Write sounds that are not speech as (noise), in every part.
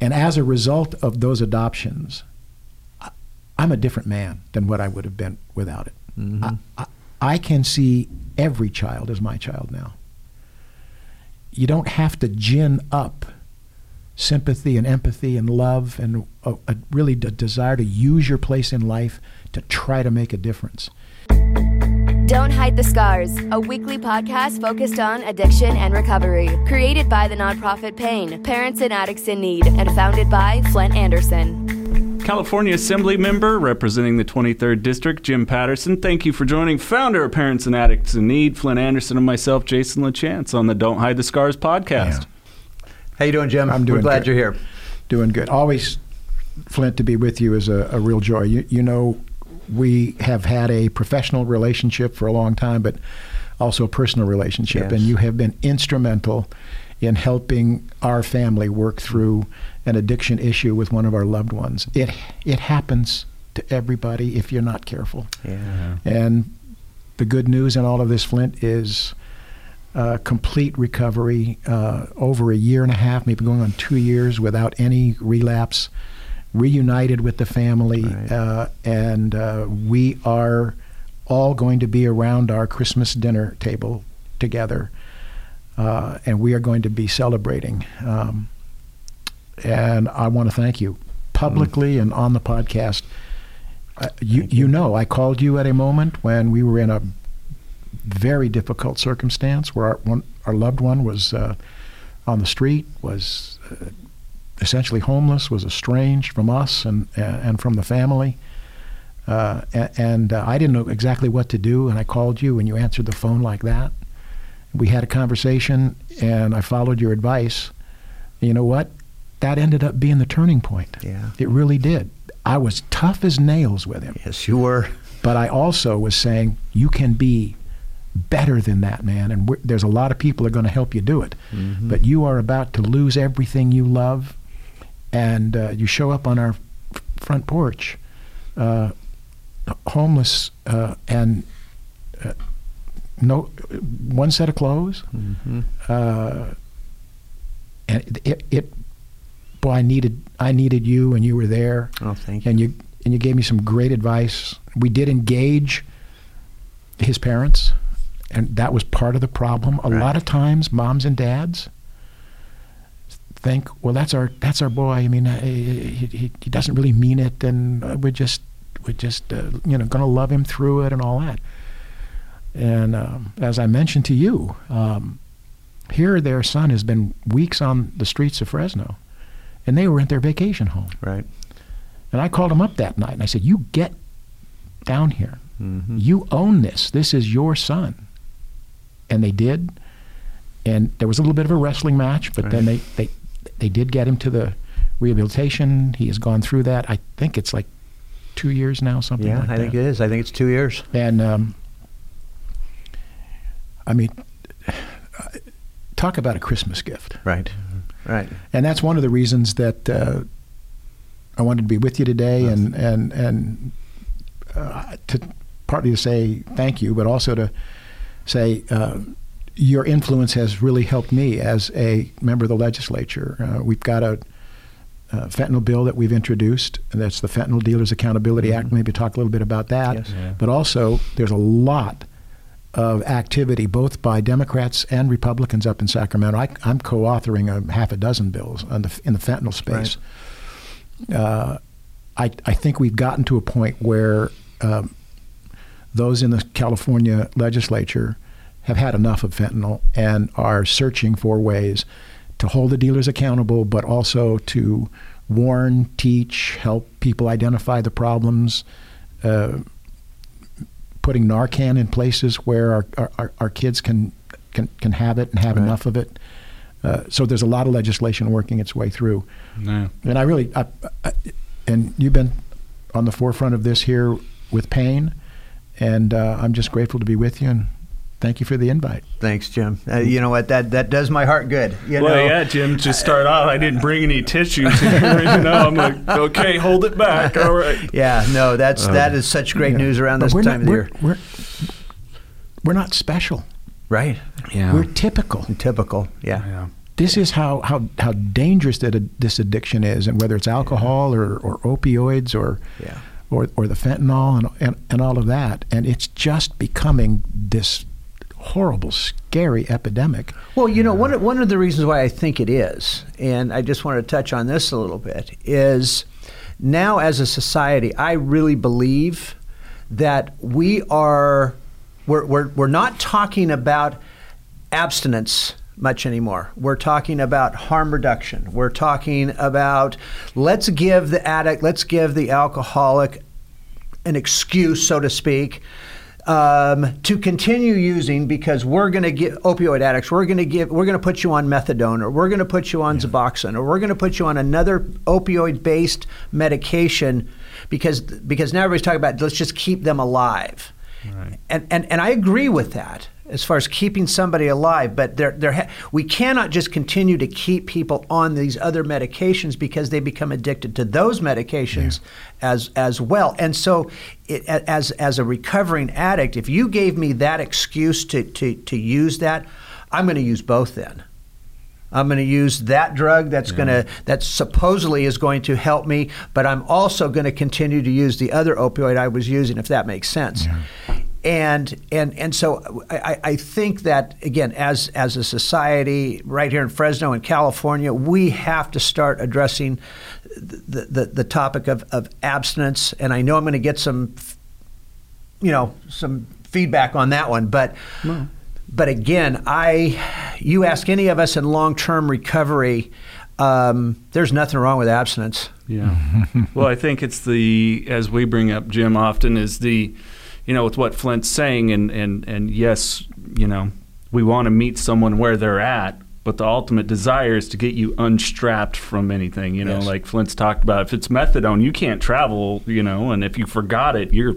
And as a result of those adoptions, I- I'm a different man than what I would have been without it. Mm-hmm. I, I, I can see every child as my child now. You don't have to gin up sympathy and empathy and love and a, a really a desire to use your place in life to try to make a difference. Don't Hide the Scars, a weekly podcast focused on addiction and recovery. Created by the nonprofit Pain, Parents and Addicts in Need, and founded by Flindt Andersen. California Assembly member representing the 23rd District, Jim Patterson. Thank you for joining founder of Parents and Addicts in Need, Flindt Andersen, and myself, Jason LaChance, on the Don't Hide the Scars podcast. How you doing, Jim? I'm doing We're glad good. you're here. Doing good. Always, Flindt, to be with you is a, a real joy. You, you know, we have had a professional relationship for a long time, but also a personal relationship. Yes. And you have been instrumental in helping our family work through an addiction issue with one of our loved ones. It, it happens to everybody if you're not careful. Yeah. And the good news in all of this, Flindt, is uh, complete recovery. Uh, over a year and a half, maybe going on two years without any relapse. Reunited with the family, Right. uh, and uh, we are all going to be around our Christmas dinner table together, uh, and we are going to be celebrating. Um, and I want to thank you publicly and on the podcast. Uh, you, you know, I called you at a moment when we were in a very difficult circumstance where our, one, our loved one was uh, on the street, was uh, essentially homeless, was estranged from us and, and from the family. Uh, and uh, I didn't know exactly what to do, and I called you, and you answered the phone like that. We had a conversation, and I followed your advice. You know what? That ended up being the turning point. Yeah. It really did. I was tough as nails with him. Yes, you were. But I also was saying, you can be better than that, man. And there's a lot of people are going to help you do it. But you are about to lose everything you love. And uh, you show up on our f- front porch, uh, homeless, uh, and uh, no one set of clothes. Uh, and it, it, it, boy, I needed, I needed you, and you were there Oh, thank you. and you and you gave me some great advice. We did engage his parents, and that was part of the problem. A Right. lot of times, moms and dads think, "Well, that's our that's our boy. I mean, uh, he, he, he doesn't really mean it, and uh, we're just we're just uh, you know going to love him through it and all that." And um, as I mentioned to you, um, here their son has been weeks on the streets of Fresno, and they were at their vacation home. Right. And I called him up that night and I said, You get down here. Mm-hmm. You own this. This is your son. And they did. And there was a little bit of a wrestling match, but then they, they they did get him to the rehabilitation. He has gone through that. I think it's like two years now, something Yeah, like I that. think it is. I think it's two years. And um, I mean, talk about a Christmas gift. Right. Right. and that's one of the reasons that uh, I wanted to be with you today, and and and uh, to partly to say thank you, but also to say uh, your influence has really helped me as a member of the legislature. Uh, we've got a, uh fentanyl bill that we've introduced, and that's the Fentanyl Dealers Accountability Act. Maybe talk a little bit about that. Yes. Yeah. But also, there's a lot of activity, both by Democrats and Republicans up in Sacramento. I, I'm co-authoring a half a dozen bills on the, in the fentanyl space. Uh, I, I think we've gotten to a point where um, those in the California legislature have had enough of fentanyl and are searching for ways to hold the dealers accountable, but also to warn, teach, help people identify the problems. Uh, putting Narcan in places where our, our- our, kids can, can, can have it and have Right. enough of it. Uh, so there's a lot of legislation working its way through. Yeah. And I really, I, I, and you've been on the forefront of this here with pain, and uh, I'm just grateful to be with you and thank you for the invite. Thanks, Jim. Uh, you know what? That that does my heart good. You Well, know. yeah, Jim. To start off, I didn't bring any tissues here. You know, I'm like, okay, hold it back. All right. Yeah. No, that's that is such great Yeah. news around But this we're time not, of we're, year. We're, we're not special. Right. Yeah. We're typical. Typical. Yeah. yeah. this is how, how, how dangerous that a, this addiction is, and whether it's alcohol or, or opioids or, Yeah. or, or the fentanyl and, and, and all of that. And it's just becoming this horrible, scary epidemic. Well, you know, one one of the reasons why I think it is, and I just wanted to touch on this a little bit, is now as a society, I really believe that we are, we're, we're, we're not talking about abstinence much anymore. We're talking about harm reduction. We're talking about let's give the addict, let's give the alcoholic an excuse, so to speak, um, to continue using because we're going to get opioid addicts. We're going to give. We're going to put you on methadone, or we're going to put you on Suboxone, or we're going to put you on another opioid-based medication because because now everybody's talking about let's just keep them alive. Right. And, and and I agree with that as far as keeping somebody alive, but there there ha- we cannot just continue to keep people on these other medications because they become addicted to those medications as as well. And so, it, as as a recovering addict, if you gave me that excuse to to to use that, I'm going to use both then. I'm going to use that drug that's going to that supposedly is going to help me, but I'm also going to continue to use the other opioid I was using, if that makes sense. And and and so I, I think that again, as as a society, right here in Fresno and California, we have to start addressing the the, the topic of, of abstinence. And I know I'm going to get some, you know, some feedback on that one, but. But again, I, you ask any of us in long-term recovery, um, there's nothing wrong with abstinence. Yeah. (laughs) well, I think it's the as we bring up Jim often is the, you know, with what Flindt's saying, and and and yes, you know, we want to meet someone where they're at, but the ultimate desire is to get you unstrapped from anything. You know, Yes. like Flindt's talked about. If it's methadone, you can't travel. You know, and if you forgot it, you're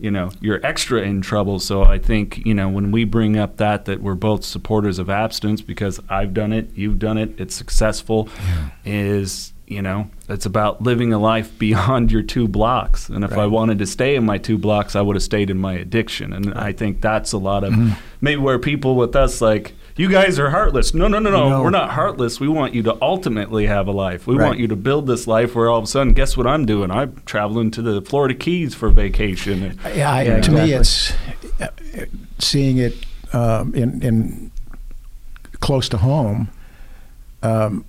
you know you're extra in trouble so i think you know when we bring up that that we're both supporters of abstinence because i've done it you've done it it's successful is you know it's about living a life (laughs) beyond your two blocks and if i wanted to stay in my two blocks i would have stayed in my addiction and i think that's a lot of maybe where people with us like you guys are heartless. No, no, no, no, No. We're not heartless. We want you to ultimately have a life. We Right. want you to build this life where all of a sudden, guess what I'm doing? I'm traveling to the Florida Keys for vacation. Yeah, I, Yeah, to me, it's uh, seeing it um, in, in close to home. Um,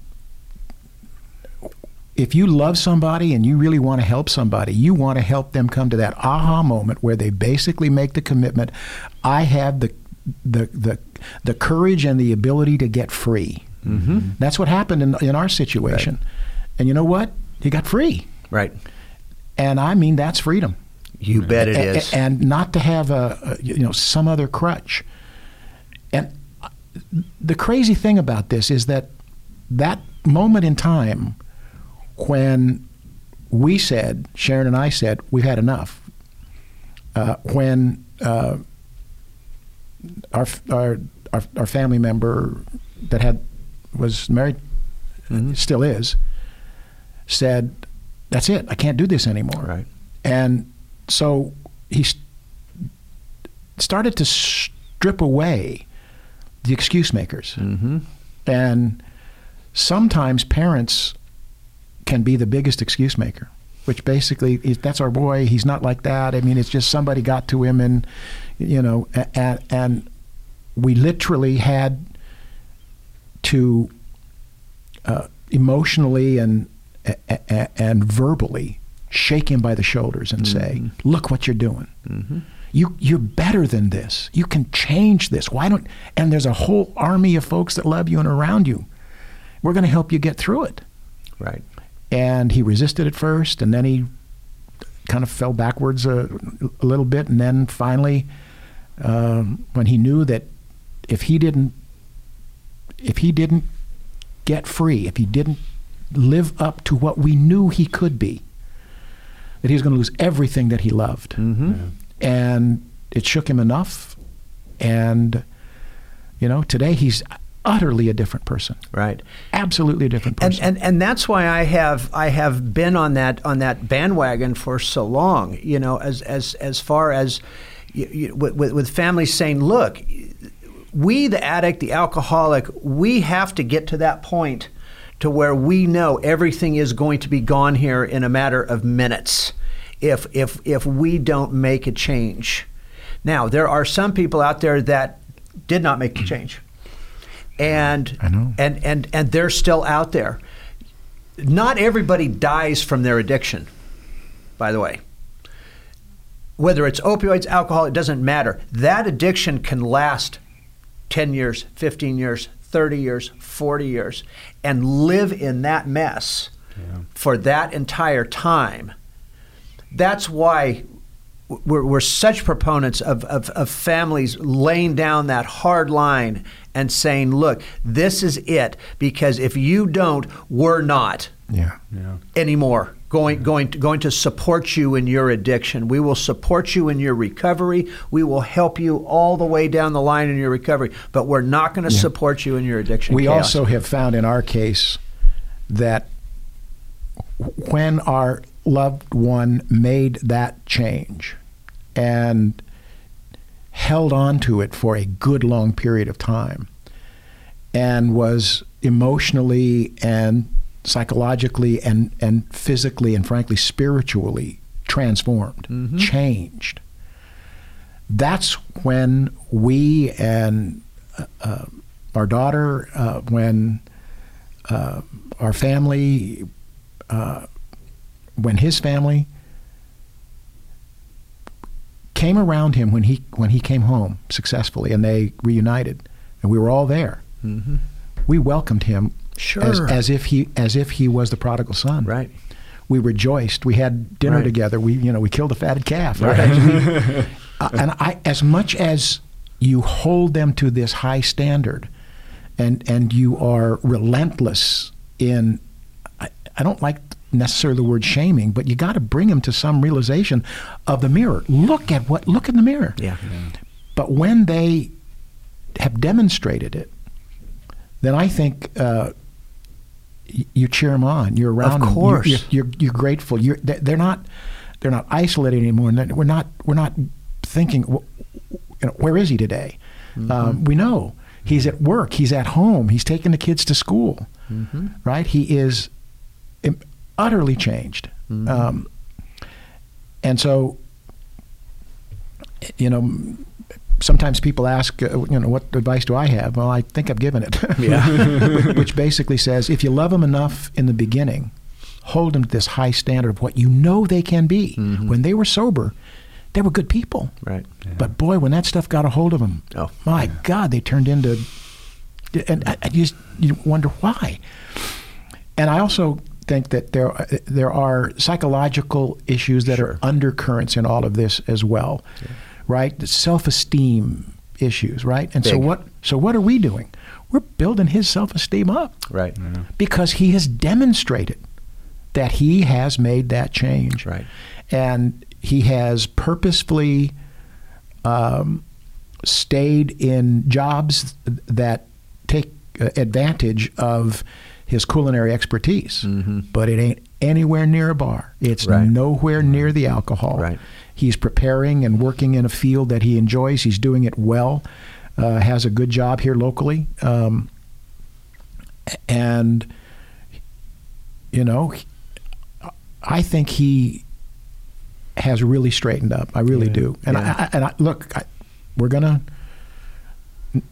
if you love somebody and you really want to help somebody, you want to help them come to that aha moment where they basically make the commitment. I have the the the, the courage and the ability to get free. Mm-hmm. That's what happened in in our situation. And you know what? He got free. Right. And I mean that's freedom You bet it a- is. and not to have a, a you know some other crutch. And the crazy thing about this is that that moment in time when we said Sharon and I said we've had enough. Uh, when uh, our, our our our family member that had was married still is said that's it I can't do this anymore Right. and so he s- started to strip away the excuse makers. Mm-hmm. And sometimes parents can be the biggest excuse maker, which basically is that's our boy. He's not like that. I mean, it's just somebody got to him, and you know, and, and we literally had to uh, emotionally and and verbally shake him by the shoulders and say, "Look what you're doing. You you're better than this. You can change this. Why don't?" And there's a whole army of folks that love you and around you. We're going to help you get through it. Right. And he resisted at first, and then he kind of fell backwards a, a little bit, and then finally, um, when he knew that if he didn't, if he didn't get free, if he didn't live up to what we knew he could be, that he was going to lose everything that he loved, Mm-hmm. and it shook him enough, and you know, today he's utterly a different person, Right. absolutely a different person. and and and that's why I have I have been on that on that bandwagon for so long. You know, as as as far as you, you, with, with with families saying, look, we, the addict, the alcoholic, we have to get to that point to where we know everything is going to be gone here in a matter of minutes if, if, if we don't make a change. Now, there are some people out there that did not make the change. And, and, and, and they're still out there. Not everybody dies from their addiction, by the way whether it's opioids, alcohol, it doesn't matter. That addiction can last 10 years, 15 years, 30 years, 40 years, and live in that mess yeah. for that entire time. That's why we're, we're such proponents of, of, of, families laying down that hard line and saying, look, this is it, because if you don't, we're not yeah. Yeah. anymore going going to, going to support you in your addiction. We will support you in your recovery. We will help you all the way down the line in your recovery, but we're not going to yeah. support you in your addiction. We chaos. also have found in our case that when our loved one made that change and held on to it for a good long period of time and was emotionally and psychologically and, and physically and frankly spiritually transformed, mm-hmm. changed. That's when we and uh, uh, our daughter, uh, when uh, our family, uh, when his family came around him when he when he came home successfully and they reunited, and we were all there. Mm-hmm. We welcomed him Sure. As, as if he as if he was the prodigal son. Right. We rejoiced. We had dinner Right. together. We you know we killed a fatted calf. Right. We- (laughs) uh, and I as much as you hold them to this high standard, and and you are relentless in. I, I don't like necessarily the word shaming, but you got to bring them to some realization of the mirror. Look at what look in the mirror. Yeah. But when they have demonstrated it, then I think uh, you cheer them on. You're around Of course. You're, you're, you're grateful. You're, they- they're not they're not isolated anymore. And we're not we're not thinking, you know, where is he today? Um, we know he's at work. He's at home. He's taking the kids to school. Right? He is utterly changed. Um, and so, you know, sometimes people ask, uh, you know, what advice do I have? Well, I think I've given it. Yeah. (laughs) Which basically says if you love them enough in the beginning, hold them to this high standard of what you know they can be. When they were sober, they were good people. Right. But boy, when that stuff got a hold of them, Oh. my God, they turned into, and I, I just you wonder why. And I also think that there there are psychological issues that are undercurrents in all of this as well, right? Self-esteem issues, right? And so what? So what are we doing? We're building his self-esteem up Right. because he has demonstrated that he has made that change. Right. And he has purposefully um, stayed in jobs that take uh, advantage of his culinary expertise. But it ain't anywhere near a bar. It's Mm-hmm. Right. nowhere near the alcohol. Right. He's preparing and working in a field that he enjoys. He's doing it well. Uh, has a good job here locally. Um, and you know, I think he has really straightened up. I really Yeah. do. And Yeah. I, I, and I, look, I, we're gonna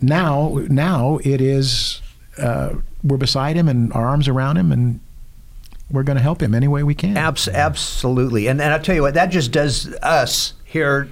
now. Now it is. Uh, we're beside him and our arms around him, and we're going to help him any way we can. Abs- absolutely. And, and I'll tell you what, that just does us here,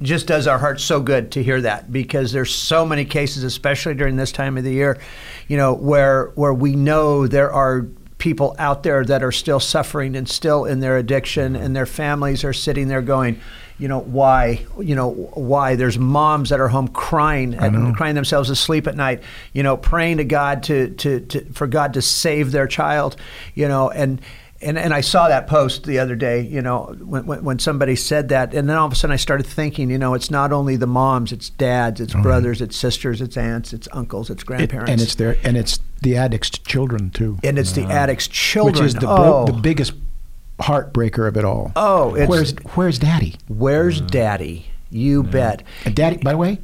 just does our hearts so good to hear that because there's so many cases, especially during this time of the year, you know, where, where we know there are people out there that are still suffering and still in their addiction and their families are sitting there going, you know, why, you know, why there's moms that are home crying and crying themselves to sleep at night, you know, praying to God to, to, to for God to save their child, you know, and, and, and I saw that post the other day, you know, when, when, when somebody said that. And then all of a sudden I started thinking, you know, it's not only the moms, it's dads, it's oh, brothers, it's sisters, it's aunts, it's uncles, it's It- grandparents. and it's their and it's the addict's children too, and it's the uh, addict's children. which is the bro- oh, the biggest heartbreaker of it all. Oh, it's- where's where's daddy? where's daddy? You bet. And daddy, by the way,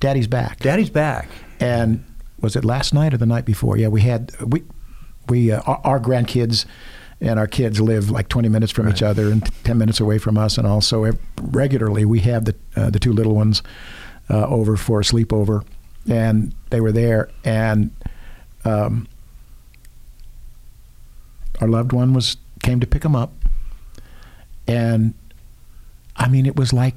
Daddy's back. Daddy's back. And was it last night or the night before? Yeah, we had we we uh, our, our grandkids and our kids live like 20 minutes from each other and 10 minutes away from us, and also ev- regularly we have the uh, the two little ones uh, over for a sleepover, and they were there, and um, our loved one was came to pick them up, and I mean it was like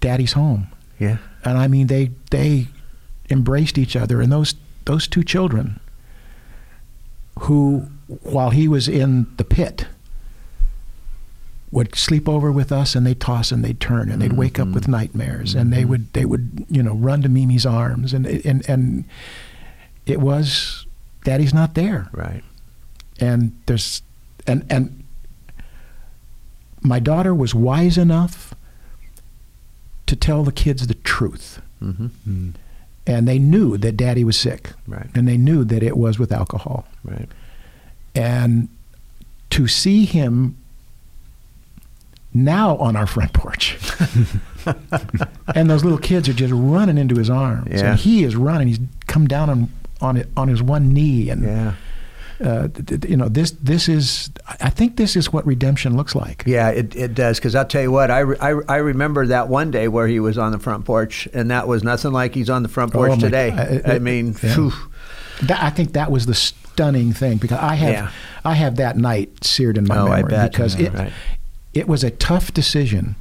Daddy's home. Yeah. and I mean they they embraced each other. And those those two children who while he was in the pit would sleep over with us and they'd toss and they'd turn and they'd wake up mm-hmm. with nightmares. And they mm-hmm. would they would you know run to Mimi's arms. And and and it was daddy's not there. Right. and there's and and my daughter was wise enough to tell the kids the truth Mm-hmm. and they knew that daddy was sick Right. and they knew that it was with alcohol Right. and to see him now on our front porch (laughs) and those little kids are just running into his arms Yeah. and he is running he's come down on on it on his one knee and Yeah. Uh, you know this this is I think this is what redemption looks like. Yeah, it, it does. Because I'll tell you what, I, re- I, I remember that one day where he was on the front porch, and that was nothing like he's on the front porch Oh, today. God. I mean, Yeah. That, I think that was the stunning thing because I have Yeah. I have that night seared in my Oh, I memory because Yeah, it right. it was a tough decision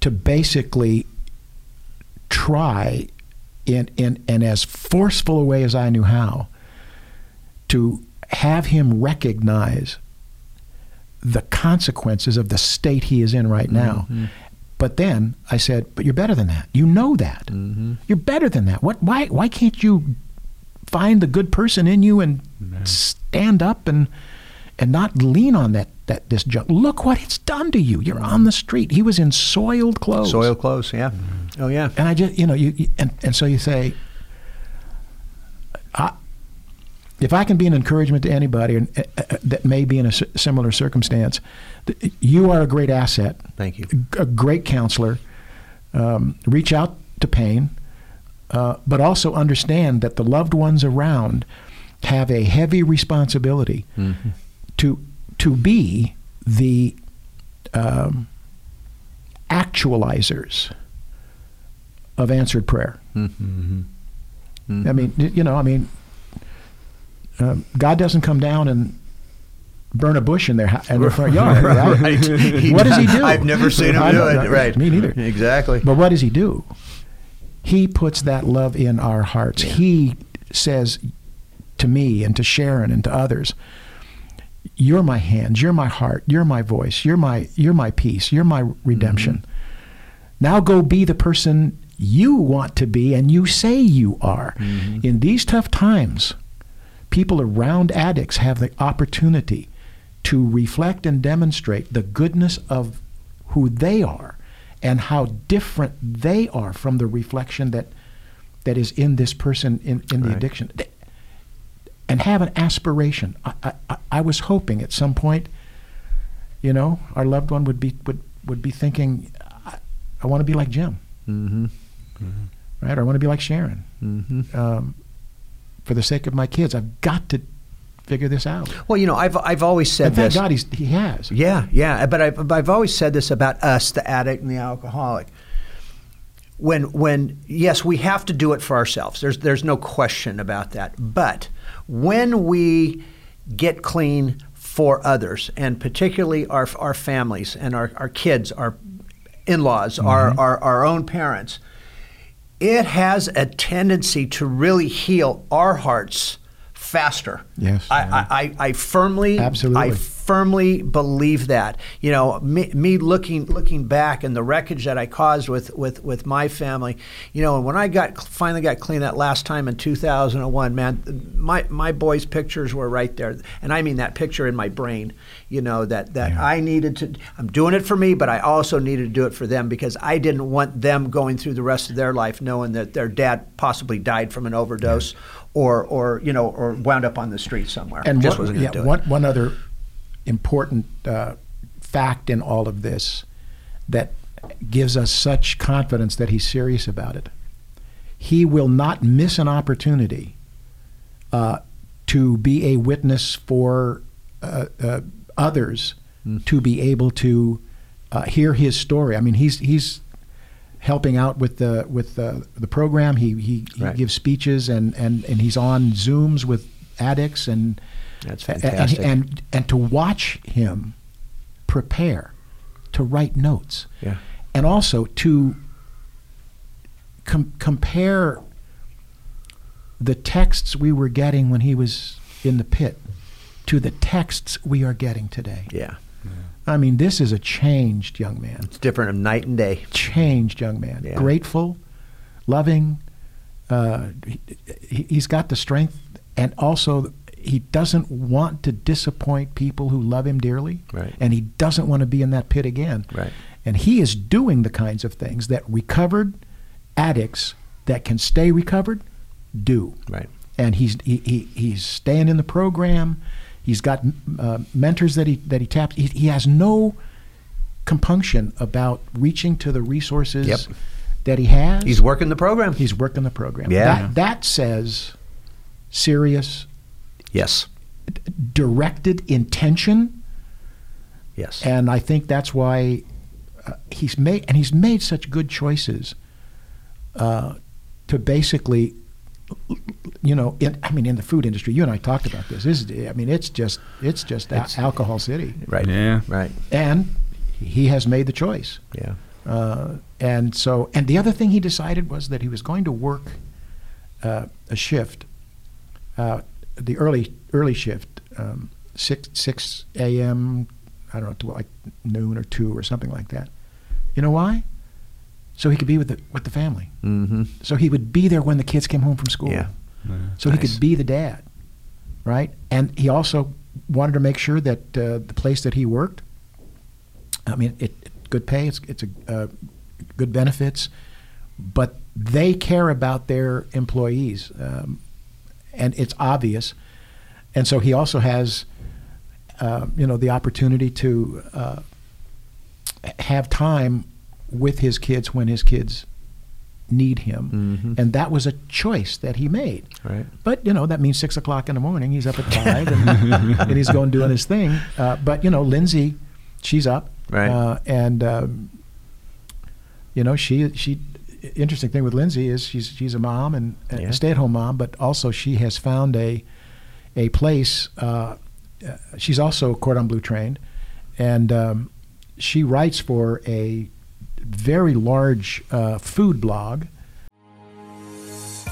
to basically try in in in as forceful a way as I knew how to have him recognize the consequences of the state he is in right now. Mm-hmm. But then I said, "But you're better than that. You know that. Mm-hmm. You're better than that. What? Why? Why can't you find the good person in you and stand up and and not lean on that that this junk? Look what it's done to you. You're on the street. He was in soiled clothes. soil clothes, yeah. Oh, yeah. And I just, you know, you, you and, and so you say, I, if I can be an encouragement to anybody uh, uh, that may be in a similar circumstance, you are a great asset, Thank you. a great counselor. Um, reach out to pain, uh, but also understand that the loved ones around have a heavy responsibility Mm-hmm. to to be the um, actualizers of answered prayer. Mm-hmm. I mean, you know, I mean, um, God doesn't come down and burn a bush in their in their front yard, (laughs) right? (laughs) what does He do? I've never seen him do it. Right. Me neither. Exactly. But what does He do? He puts that love in our hearts. He says to me and to Sharon and to others, "You're my hands. You're my heart. You're my voice. You're my you're my peace. You're my redemption. Now go be the person you want to be and you say you are. In these tough times, people around addicts have the opportunity to reflect and demonstrate the goodness of who they are and how different they are from the reflection that that is in this person in, in the Right. addiction and have an aspiration I, I, I- I was hoping at some point you know our loved one would be would, would be thinking I, I want to be like Jim Mm-hmm. right? Or I want to be like Sharon. Mm-hmm. Um, for the sake of my kids, I've got to figure this out. Well, you know, I've I've always said And thank this. God he's, he has. Yeah, yeah. But I've, I've always said this about us, the addict and the alcoholic. When, when yes, we have to do it for ourselves. There's, there's no question about that. But when we get clean for others, and particularly our, our families and our, our kids, our in-laws, our, mm-hmm. our, our own parents, it has a tendency to really heal our hearts faster. Yes. I, I, I, I firmly, Absolutely. I firmly believe that. You know, me, me looking looking back and the wreckage that I caused with, with, with my family. You know, and when I got finally got clean that last time in 2001, man, my my boys' pictures were right there, and I mean that picture in my brain. You know that that I needed to. I'm doing it for me, but I also needed to do it for them because I didn't want them going through the rest of their life knowing that their dad possibly died from an overdose. Or, or you know, or wound up on the street somewhere. And just one, wasn't yeah, to do it. one, one other important uh, fact in all of this that gives us such confidence that he's serious about it. He will not miss an opportunity uh, to be a witness for uh, uh, others to be able to uh, hear his story. I mean, he's he's helping out with the with the, the program. He he, he Right. gives speeches and, and, and he's on Zooms with addicts and That's fantastic. And, and and to watch him prepare to write notes yeah. and also to com- compare the texts we were getting when he was in the pit to the texts we are getting today. Yeah. I mean, this is a changed young man. It's different of night and day. Changed young man. Yeah. Grateful, loving. Uh, he, he's got the strength, and also he doesn't want to disappoint people who love him dearly. Right. And he doesn't want to be in that pit again. Right. And he is doing the kinds of things that recovered addicts that can stay recovered do. Right. And he's he, he, he's staying in the program. He's got uh, mentors that he that he taps. He, he has no compunction about reaching to the resources Yep. that he has. He's working the program. he's working the program. Yeah. That, that says serious, yes. directed intention Yes. and I think that's why uh, he's made and he's made such good choices uh, to basically, you know, in, I mean, in the food industry, you and I talked about this. This is, I mean, it's just it's just It's- a- alcohol city, right. Yeah. Right. and he has made the choice. Yeah. Uh, and so, and the other thing he decided was that he was going to work uh, a shift, uh, the early early shift, um, six six a.m. I don't know, to like noon or two or something like that. You know why? So he could be with the with the family. Mm-hmm. So he would be there when the kids came home from school. Yeah. So he could be the dad, right? And he also wanted to make sure that uh, the place that he worked, I mean, it, it good pay, it's it's a uh, good benefits, but they care about their employees, um, and it's obvious. And so he also has, uh, you know, the opportunity to uh, have time with his kids when his kids need him, Mhm. and that was a choice that he made. Right. But you know that means six o'clock in the morning. He's up at five, and, (laughs) and he's going doing his thing. Uh, but you know, Lindsay, she's up, Right. Uh, and um, you know, she she. Interesting thing with Lindsay is she's she's a mom and Yeah. a stay-at-home mom, but also she has found a a place. Uh, uh, she's also cordon bleu trained, and um, she writes for a very large uh, food blog.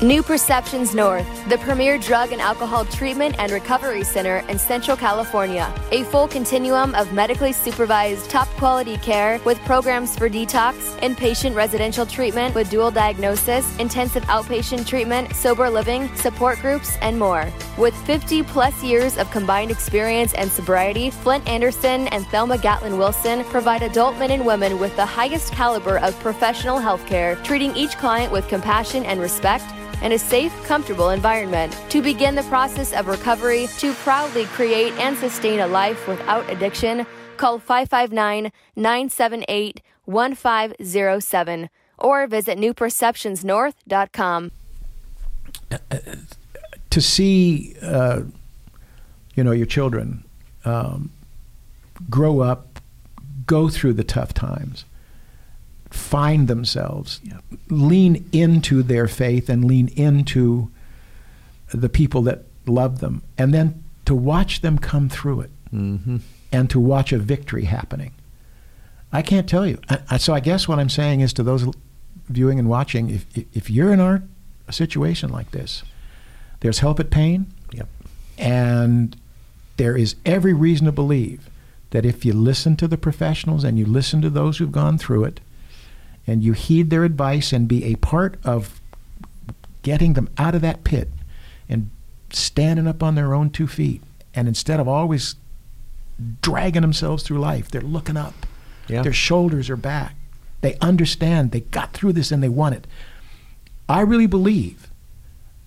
New Perceptions North, the premier drug and alcohol treatment and recovery center in Central California. A full continuum of medically supervised, top quality care with programs for detox, inpatient residential treatment with dual diagnosis, intensive outpatient treatment, sober living, support groups, and more. With 50 plus years of combined experience and sobriety, Flindt Andersen and Thelma Gatlin Wilson provide adult men and women with the highest caliber of professional health care, treating each client with compassion and respect and a safe, comfortable environment. To begin the process of recovery, to proudly create and sustain a life without addiction, call 559 978 1507 or visit newperceptionsnorth.com. to see uh, you know your children um, grow up, go through the tough times, find themselves, lean into their faith, and lean into the people that love them, and then to watch them come through it, Mm-hmm. and to watch a victory happening. I can't tell you. So I guess what I'm saying is to those viewing and watching, if if, you're in our a situation like this, there's help at pain. Yep. And there is every reason to believe that if you listen to the professionals and you listen to those who've gone through it and you heed their advice and be a part of getting them out of that pit and standing up on their own two feet and instead of always dragging themselves through life, they're looking up. Yeah. Their shoulders are back. They understand they got through this and they won it. I really believe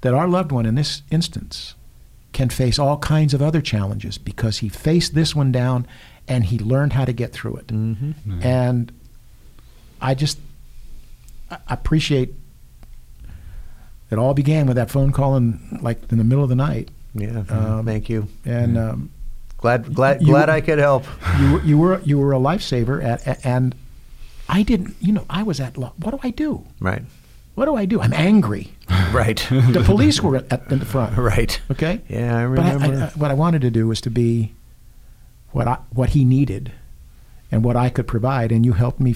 that our loved one in this instance can face all kinds of other challenges because he faced this one down and he learned how to get through it. Mm-hmm. And I just I appreciate. It all began with that phone call in like in the middle of the night, Yeah. Um, thank you. and um, Glad glad You- glad I could help. you were you were you were a lifesaver, at, and I didn't. You know, I was at. What do I do? Right. What do I do? I'm angry. (laughs) Right. The police were at, at in the front. right. Okay. Yeah, I But I, remember. I, what I wanted to do was to be what I, what he needed, and what I could provide, and you helped me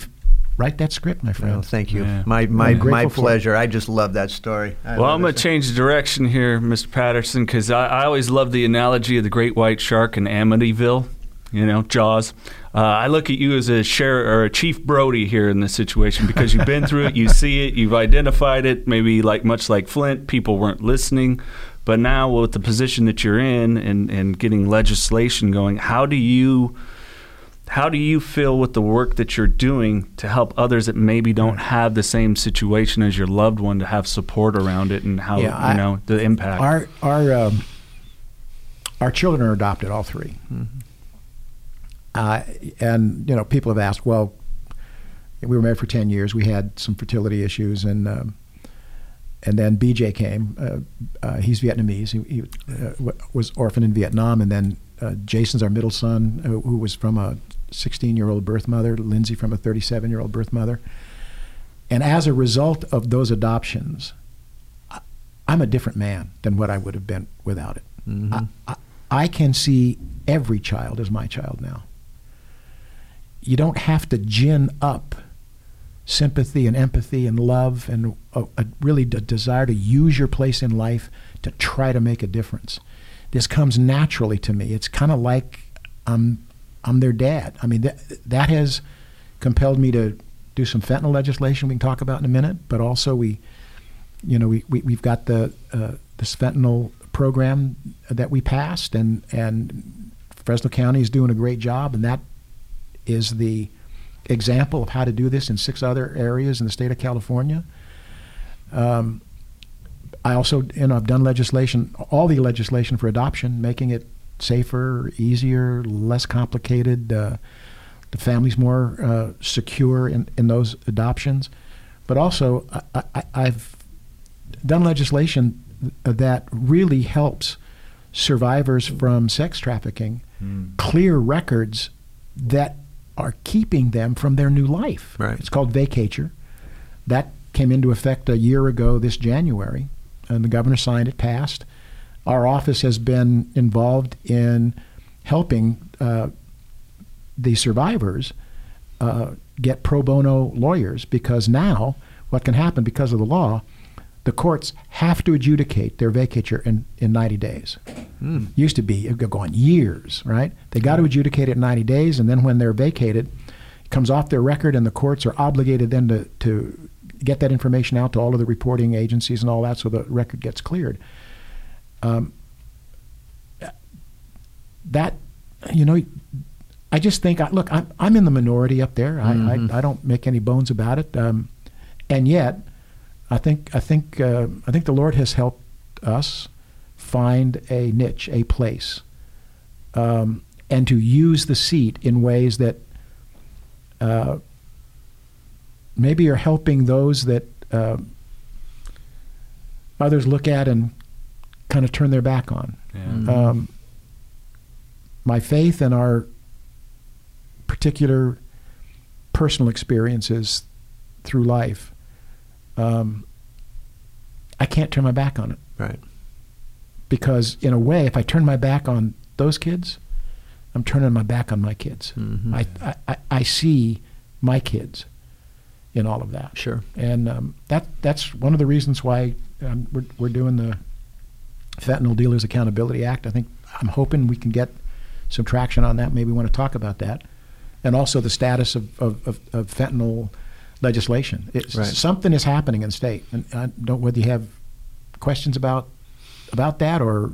write that script, my friend. Well, thank you. Yeah. My my I'm my pleasure. I just love that story. I Well, I'm going to change the direction here, Mr. Patterson, because I, I always love the analogy of the great white shark in Amityville, you know, Jaws. Uh, I look at you as a sheriff or a Chief Brody here in this situation because you've been through it, you see it, you've identified it. Maybe like much like Flindt, people weren't listening, but now with the position that you're in and, and getting legislation going, how do you how do you feel with the work that you're doing to help others that maybe don't have the same situation as your loved one to have support around it and how Yeah, I- you know the impact? Our our um, our children are adopted, all 3 Uh, and you know, people have asked, well, we were married for ten years. We had some fertility issues, and um, and then BJ came. Uh, uh, he's Vietnamese. He, he uh, was orphaned in Vietnam, and then uh, Jason's our middle son, who, who was from a 16-year-old birth mother. Lindsay from a 37-year-old birth mother. And as a result of those adoptions, I- I'm a different man than what I would have been without it. Mm-hmm. I, I, I can see every child as my child now. You don't have to gin up sympathy and empathy and love and a, a really d- desire to use your place in life to try to make a difference. This comes naturally to me. It's kind of like I'm I'm their dad. I mean that that has compelled me to do some fentanyl legislation we can talk about in a minute, but also we you know we, we we've got the uh, this fentanyl program that we passed and and Fresno County is doing a great job and that is the example of how to do this in six other areas in the state of California. Um, I also, you know, I've done legislation, all the legislation for adoption, making it safer, easier, less complicated, uh, the families more uh, secure in, in those adoptions. But also, I, I, I've done legislation that really helps survivors from sex trafficking clear records that are keeping them from their new life. Right. It's called vacatur. That came into effect a year ago this January, and the governor signed it, passed. Our office has been involved in helping uh, the survivors uh, get pro bono lawyers because now what can happen because of the law, the courts have to adjudicate their vacatur in, in 90 days. Used to be, it could go on years, right? They got to adjudicate it in 90 days, and then when they're vacated, it comes off their record, and the courts are obligated then to, to get that information out to all of the reporting agencies and all that so the record gets cleared. Um, that, you know, I just think, I- look, I'm, I'm in the minority up there. I, I, I don't make any bones about it. Um, and yet, I think I think uh, I think the Lord has helped us find a niche, a place, um, and to use the seat in ways that uh, maybe are helping those that uh, others look at and kind of turn their back on. Yeah. Um, my faith and our particular personal experiences through life, um, I can't turn my back on it Right. because, in a way, if I turn my back on those kids, I'm turning my back on my kids. Mhm. I, I, I- I see my kids in all of that. Sure. And um, that that's one of the reasons why um, we're, we're doing the Fentanyl Dealers Accountability Act. I think I'm hoping we can get some traction on that. Maybe we want to talk about that, and also the status of, of, of, of fentanyl legislation. It's, Right. Something is happening in the state, and I don't whether you have questions about about that or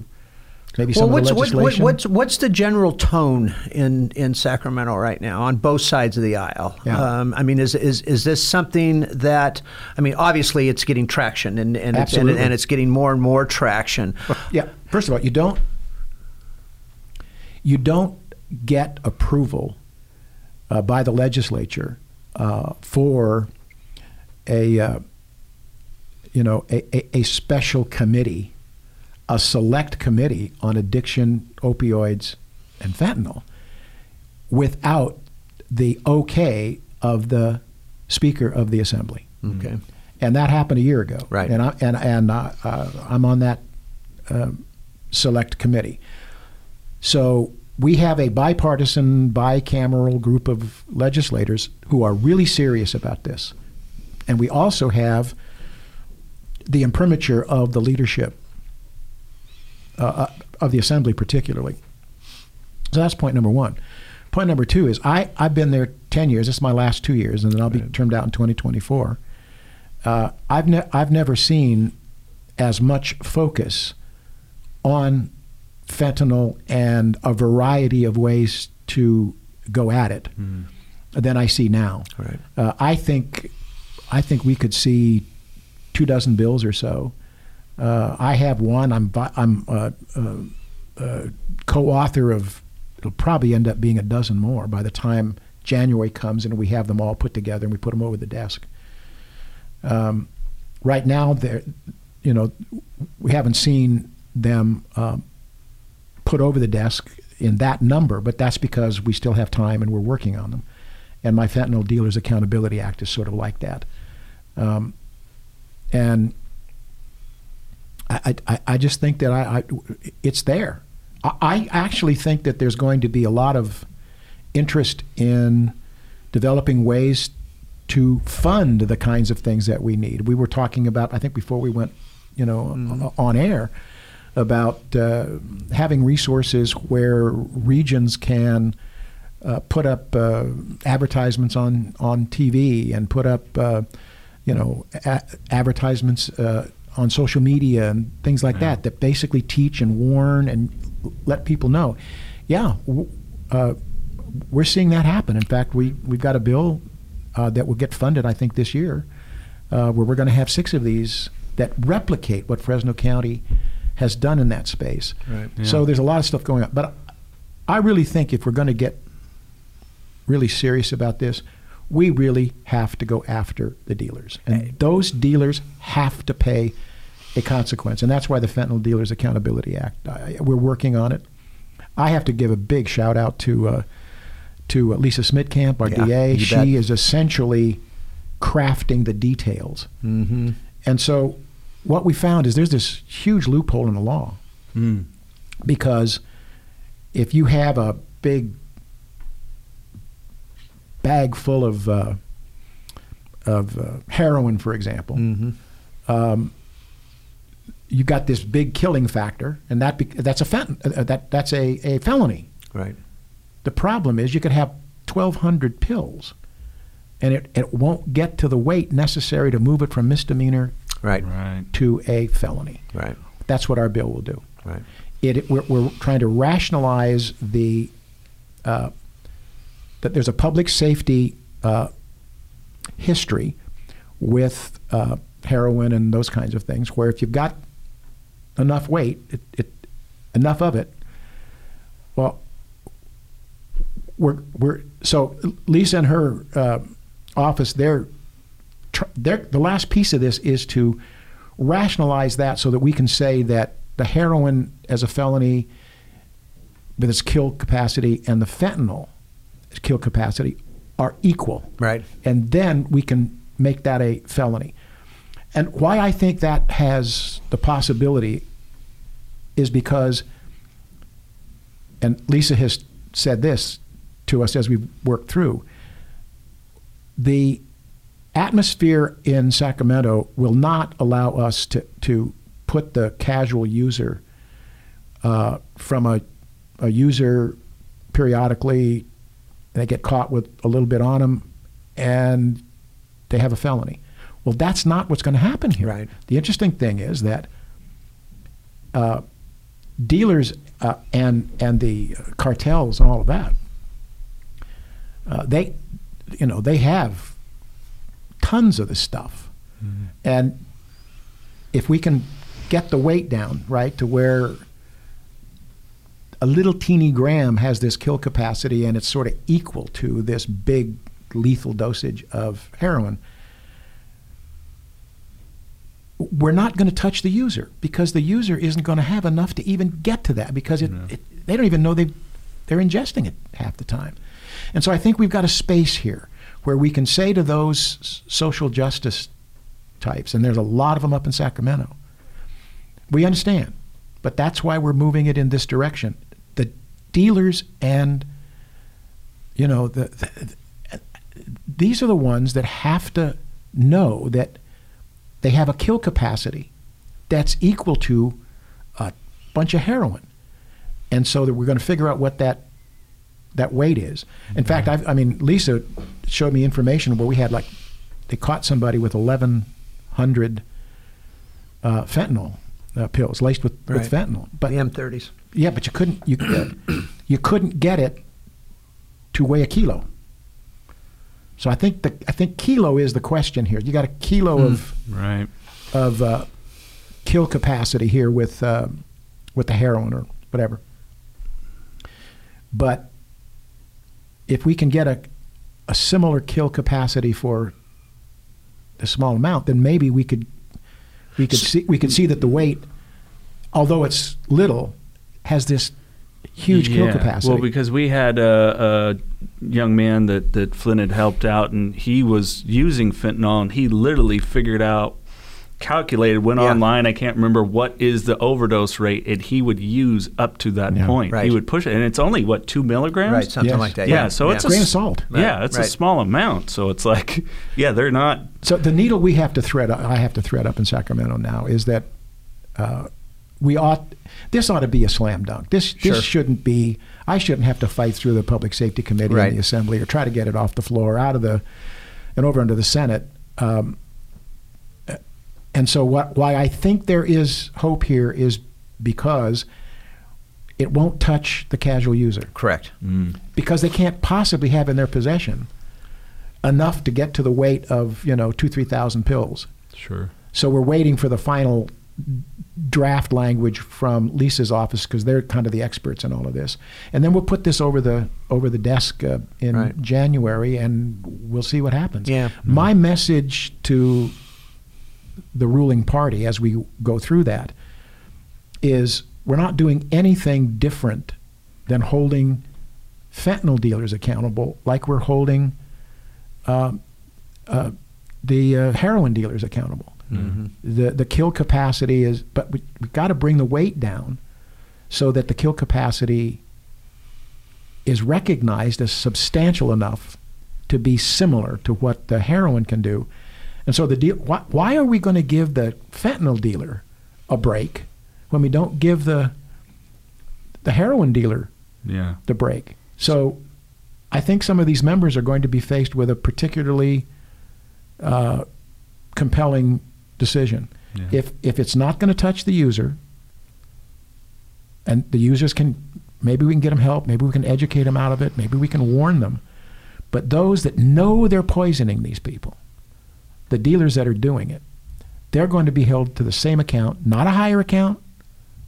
maybe Well, some what's of the what, what, what's what's the general tone in in Sacramento right now on both sides of the aisle? Yeah. Um, I mean, is is is this something that I mean? Obviously, it's getting traction, and and it's, and, and it's getting more and more traction. Yeah. First of all, you don't you don't get approval uh, by the legislature uh, for a uh, you know a, a, a special committee, a select committee on addiction, opioids, and fentanyl, without the okay of the Speaker of the Assembly. Okay. And that happened a year ago. Right. And I, and and uh, uh, I'm on that um, select committee. So we have a bipartisan, bicameral group of legislators who are really serious about this, and we also have the imprimatur of the leadership uh, uh, of the assembly, particularly. So that's point number one. Point number two is I, I've been there 10 years. This is my last two years, and then I'll be termed out in 2024. Uh, I've, ne- I've never seen as much focus on fentanyl and a variety of ways to go at it than I see now. Right. Uh, I think I think we could see two dozen bills or so. Uh, I have one. I'm I'm uh, uh, uh, co-author of. It'll probably end up being a dozen more by the time January comes and we have them all put together and we put them over the desk. Um, right now, they're, you know, we haven't seen them um, put over the desk in that number, but that's because we still have time and we're working on them. And my Fentanyl Dealers Accountability Act is sort of like that. Um, and I, I, I just think that I, I it's there. I, I actually think that there's going to be a lot of interest in developing ways to fund the kinds of things that we need. We were talking about, I think, before we went, you know, on air, about uh, having resources where regions can uh, put up uh, advertisements on on TV and put up, uh, you know, a- advertisements uh, on social media and things like that that basically teach and warn and let people know. Yeah, w- uh, we're seeing that happen. In fact, we we've got a bill uh, that will get funded, I think, this year, uh, where we're going to have six of these that replicate what Fresno County has done in that space. Right. So there's a lot of stuff going on. But I really think if we're going to get really serious about this, we really have to go after the dealers. And those dealers have to pay a consequence. And that's why the Fentanyl Dealers Accountability Act, I, we're working on it. I have to give a big shout out to uh, to uh, Lisa Smittcamp, our Yeah, DA. She bet. is essentially crafting the details. Mm-hmm. And so what we found is there's this huge loophole in the law Mm. because if you have a big bag full of uh, of uh, heroin, for example, Mm-hmm. um, you got this big killing factor, and that be- that's a fen- uh, that that's a, a felony. Right. The problem is you could have 1,200 pills, and it, it won't get to the weight necessary to move it from misdemeanor Right. Right. to a felony. Right. That's what our bill will do. Right. It, we're, we're trying to rationalize the uh, that there's a public safety uh, history with uh, heroin and those kinds of things, where if you've got enough weight, it, it, enough of it, well, we're we're so Lisa and her uh, office, they're, they're the last piece of this is to rationalize that so that we can say that the heroin as a felony with its kill capacity and the fentanyl kill capacity are equal. Right. And then we can make that a felony. And why I think that has the possibility is because, and Lisa has said this to us as we've worked through, the atmosphere in Sacramento will not allow us to, to put the casual user uh, from a, a user periodically, they get caught with a little bit on them, and they have a felony. Well, that's not what's going to happen here. Right. The interesting thing is that uh, dealers uh, and and the cartels and all of that, uh, they, you know, they have tons of this stuff, and if we can get the weight down right to where a little teeny gram has this kill capacity and it's sort of equal to this big lethal dosage of heroin, we're not going to touch the user because the user isn't going to have enough to even get to that because it, it, they don't even know they they're ingesting it half the time. And so I think we've got a space here where we can say to those social justice types, and there's a lot of them up in Sacramento, we understand, but that's why we're moving it in this direction. Dealers and you know the, the these are the ones that have to know that they have a kill capacity that's equal to a bunch of heroin, and so that we're going to figure out what that that weight is. In fact, I've, I mean, Lisa showed me information where we had like they caught somebody with 1,100 uh, fentanyl uh, pills laced with, Right. with fentanyl, but the M30s. Yeah, but you couldn't you (clears throat) you couldn't get it to weigh a kilo. So I think the I think kilo is the question here. You got a kilo of Right. of uh, kill capacity here with uh, with the heroin or whatever. But if we can get a a similar kill capacity for a small amount, then maybe we could we could see we could see that the weight, although it's little, has this huge kill capacity. Well, because we had a, a young man that, that Flindt had helped out, and he was using fentanyl, and he literally figured out, calculated, went Yeah. online. I can't remember what is the overdose rate, and he would use up to that Yeah. point. Right. He would push it, and it's only what two milligrams. Right, something Yes. like that. Yeah, so it's a grain of s- salt. Yeah, it's right. a small amount. So it's like, (laughs) yeah, they're not. So the needle we have to thread, I have to thread up in Sacramento now, is that uh, we ought. This ought to be a slam dunk. This Sure. this shouldn't be. I shouldn't have to fight through the public safety committee Right. and the assembly or try to get it off the floor, out of the, and over into the Senate. Um, and so what? Why I think there is hope here is because it won't touch the casual user Correct. because they can't possibly have in their possession enough to get to the weight of you know two three thousand pills. Sure. So we're waiting for the final draft language from Lisa's office because they're kind of the experts in all of this, and then we'll put this over the over the desk uh, in Right. January, and we'll see what happens. Yeah. My message to the ruling party as we go through that is we're not doing anything different than holding fentanyl dealers accountable like we're holding uh, uh, the uh, heroin dealers accountable. The the kill capacity is, but we we got to bring the weight down so that the kill capacity is recognized as substantial enough to be similar to what the heroin can do. And so the deal, why, why are we going to give the fentanyl dealer a break when we don't give the the heroin dealer Yeah. the break? So I think some of these members are going to be faced with a particularly uh, compelling decision. Yeah. If if it's not going to touch the user, and the users can, maybe we can get them help, maybe we can educate them out of it, maybe we can warn them. But those that know they're poisoning these people, the dealers that are doing it, they're going to be held to the same account, not a higher account,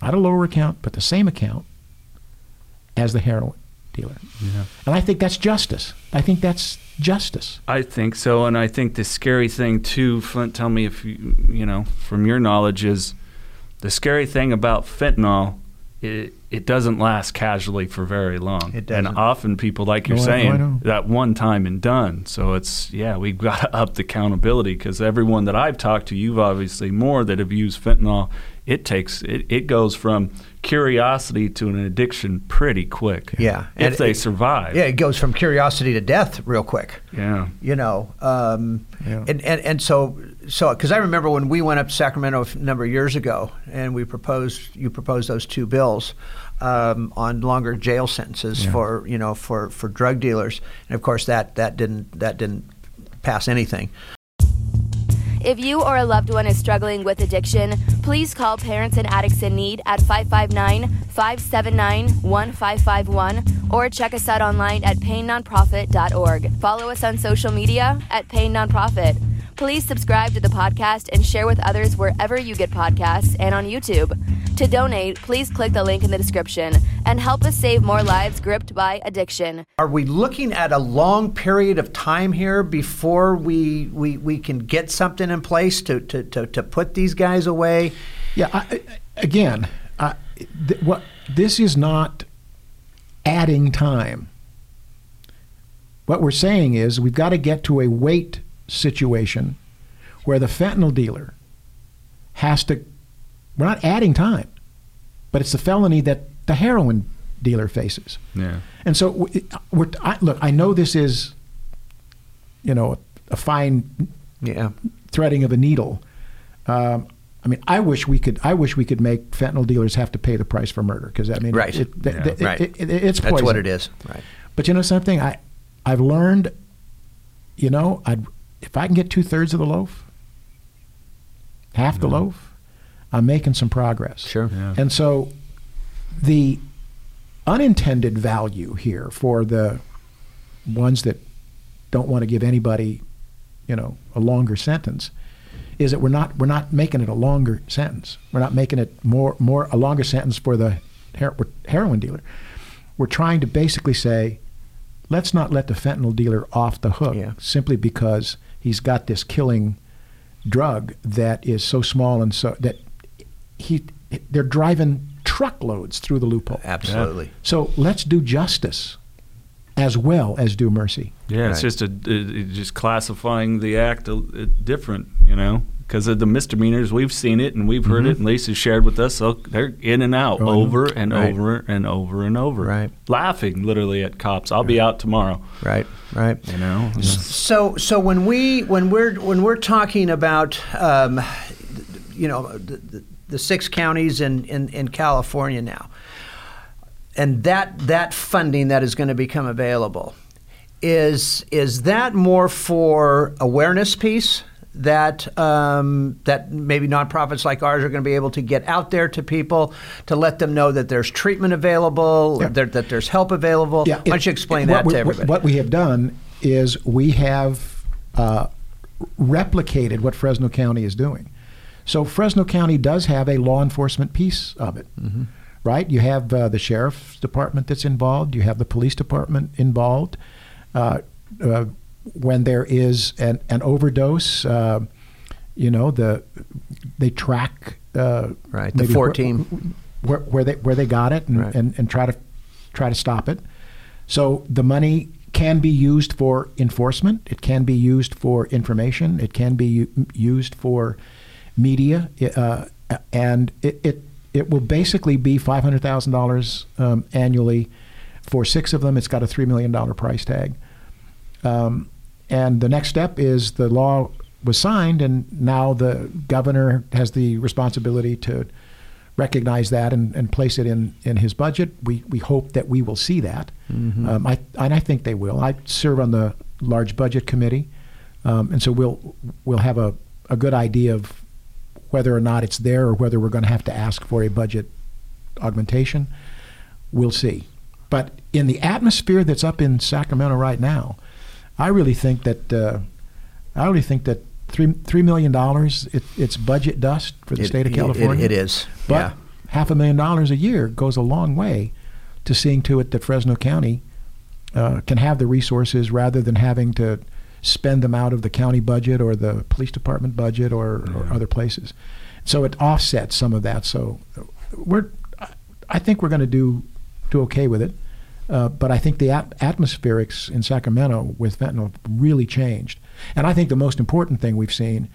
not a lower account, but the same account as the heroin dealer. Yeah. And I think that's justice. I think that's justice. I think so, and I think the scary thing too, Flindt. Tell me if you, you know from your knowledge is the scary thing about fentanyl. It it doesn't last casually for very long, It and doesn't. And often people, like you're No, I- no, saying, that one time and done. So it's yeah, we've got to up the accountability because everyone that I've talked to, you've obviously more that have used fentanyl. It takes it, it goes from curiosity to an addiction pretty quick. Yeah. if And they it- survive. Yeah, it goes from curiosity to death real quick. yeah. you know um, Yeah. and, and and so so because i remember when we went up to sacramento a number of years ago and we proposed you proposed those two bills um, on longer jail sentences Yeah. for you know for for drug dealers and of course that that didn't that didn't pass anything If you or a loved one is struggling with addiction, please call Parents and Addicts in Need at 559 579 1551 or check us out online at painnonprofit.org. Follow us on social media at Pain Nonprofit. Please subscribe to the podcast and share with others wherever you get podcasts and on YouTube. To donate, please click the link in the description and help us save more lives gripped by addiction. Are we looking at a long period of time here before we we, we can get something in place to, to, to, to put these guys away? Yeah, I, I- again, I, th- what this is not adding time. What we're saying is we've got to get to a weight situation where the fentanyl dealer has to. We're not adding time, but it's the felony that the heroin dealer faces. Yeah. And so we- we're, I, look, I know this is, you know, a fine Yeah. threading of a needle. Um, I mean, I wish we could. I wish we could make fentanyl dealers have to pay the price for murder because I mean, Right. It, it, Yeah. it- Right. it- it- it's That's what it is. Right. But you know something? I I've learned. You know, I'd if I can get two thirds of the loaf, half the loaf, I'm making some progress. Sure. Yeah. And so, the unintended value here for the ones that don't want to give anybody, you know, a longer sentence, is that we're not we're not making it a longer sentence. We're not making it more more a longer sentence for the her- heroin dealer. We're trying to basically say, let's not let the fentanyl dealer off the hook Yeah. simply because he's got this killing drug that is so small and so that he they're driving truckloads through the loophole. Absolutely. So let's do justice as well as do mercy. Yeah, it's just a it, it just classifying the act a, it different, you know, because of the misdemeanors we've seen it and we've heard it, and Lisa shared with us. So they're in and out Oh, over and Right. over and over and over, Right. Laughing literally at cops. I'll be out tomorrow, Right. Right. you know. So, so when we when we're when we're talking about, um, you know, the, the, the six counties in, in, in California now, and that that funding that is going to become available, is is that more for awareness piece? That um, that maybe nonprofits like ours are going to be able to get out there to people to let them know that there's treatment available, Yeah. there, that there's help available. Yeah, Why don't you explain that what to everybody? What we have done is we have uh, replicated what Fresno County is doing. So Fresno County does have a law enforcement piece of it, Mm-hmm. right? You have uh, the sheriff's department that's involved. You have the police department involved. Uh, uh, when there is an, an overdose, uh, you know the they track uh, Right, the 14. where, where they where they got it and, Right. and, and try to try to stop it. So the money can be used for enforcement. It can be used for information. It can be u- used for media, uh, and it, it it will basically be five hundred thousand um, dollars annually for six of them. It's got a three million dollar price tag. Um, and the next step is the law was signed, and now the governor has the responsibility to recognize that and, and place it in, in his budget. We, we hope that we will see that. Um, I, and I think they will. I serve on the large budget committee, um, and so we'll, we'll have a, a good idea of whether or not it's there or whether we're going to have to ask for a budget augmentation. We'll see. But in the atmosphere that's up in Sacramento right now, I really think that uh, I really think that three three million dollars it, it's budget dust for the It- state of it- California. it is. but yeah. half a million dollars a year goes a long way to seeing to it that Fresno County uh, can have the resources rather than having to spend them out of the county budget or the police department budget or, or other places. So it offsets some of that. So we're I- I think we're going to do do okay with it. Uh, but I think the at- atmospherics in Sacramento with fentanyl really changed. And I think the most important thing we've seen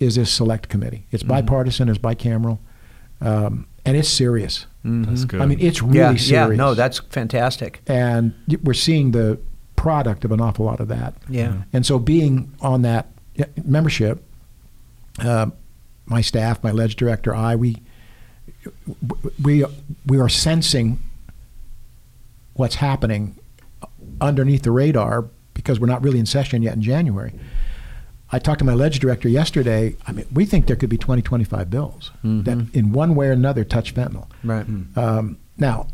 is this select committee. It's bipartisan, it's bicameral, um, and it's serious. That's good. I mean, it's really yeah, serious. yeah, no, that's fantastic. and we're seeing the product of an awful lot of that. Yeah. And so, being on that membership, uh, my staff, my ledge director, I, we, we, we are sensing what's happening underneath the radar because we're not really in session yet in January. I talked to my ledge director yesterday. I mean, we think there could be 20, 25 bills that, in one way or another, touch fentanyl. Right. Um, now,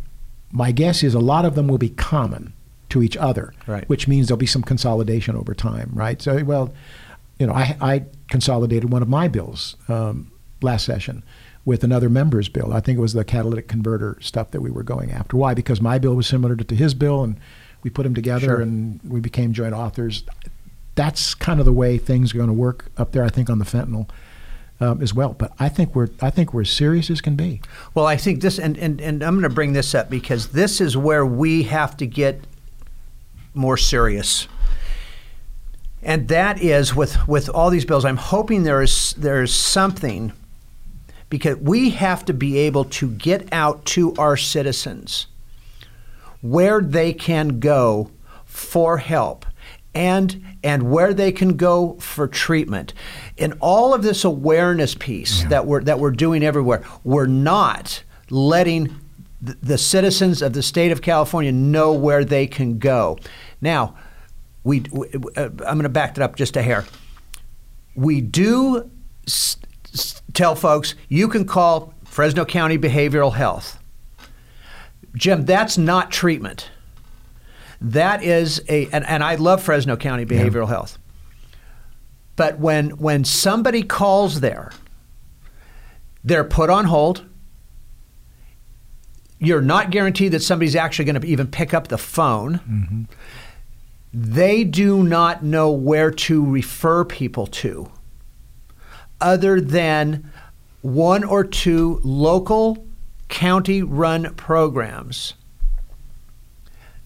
my guess is a lot of them will be common to each other, Right. which means there'll be some consolidation over time, right? So, well, you know, I, I consolidated one of my bills um, last session with another member's bill. I think it was the catalytic converter stuff that we were going after. Why? Because my bill was similar to, to his bill, and we put them together Sure. and we became joint authors. That's kind of the way things are going to work up there. I think on the fentanyl um, as well. But I think we're I think we're as serious as can be. Well, I think this, and, and, and I'm going to bring this up because this is where we have to get more serious. And that is with, with all these bills. I'm hoping there is there is something because we have to be able to get out to our citizens where they can go for help and and where they can go for treatment. In all of this awareness piece that we're that we're doing everywhere, we're not letting th- the citizens of the state of California know where they can go. Now, we, we uh, I'm going to back it up just a hair. We do s- tell folks you can call Fresno County Behavioral Health. Jim, that's not treatment. That is a, and, and I love Fresno County Behavioral Health. But when when somebody calls there, they're put on hold. You're not guaranteed that somebody's actually going to even pick up the phone. Mm-hmm. They do not know where to refer people to other than one or two local county run programs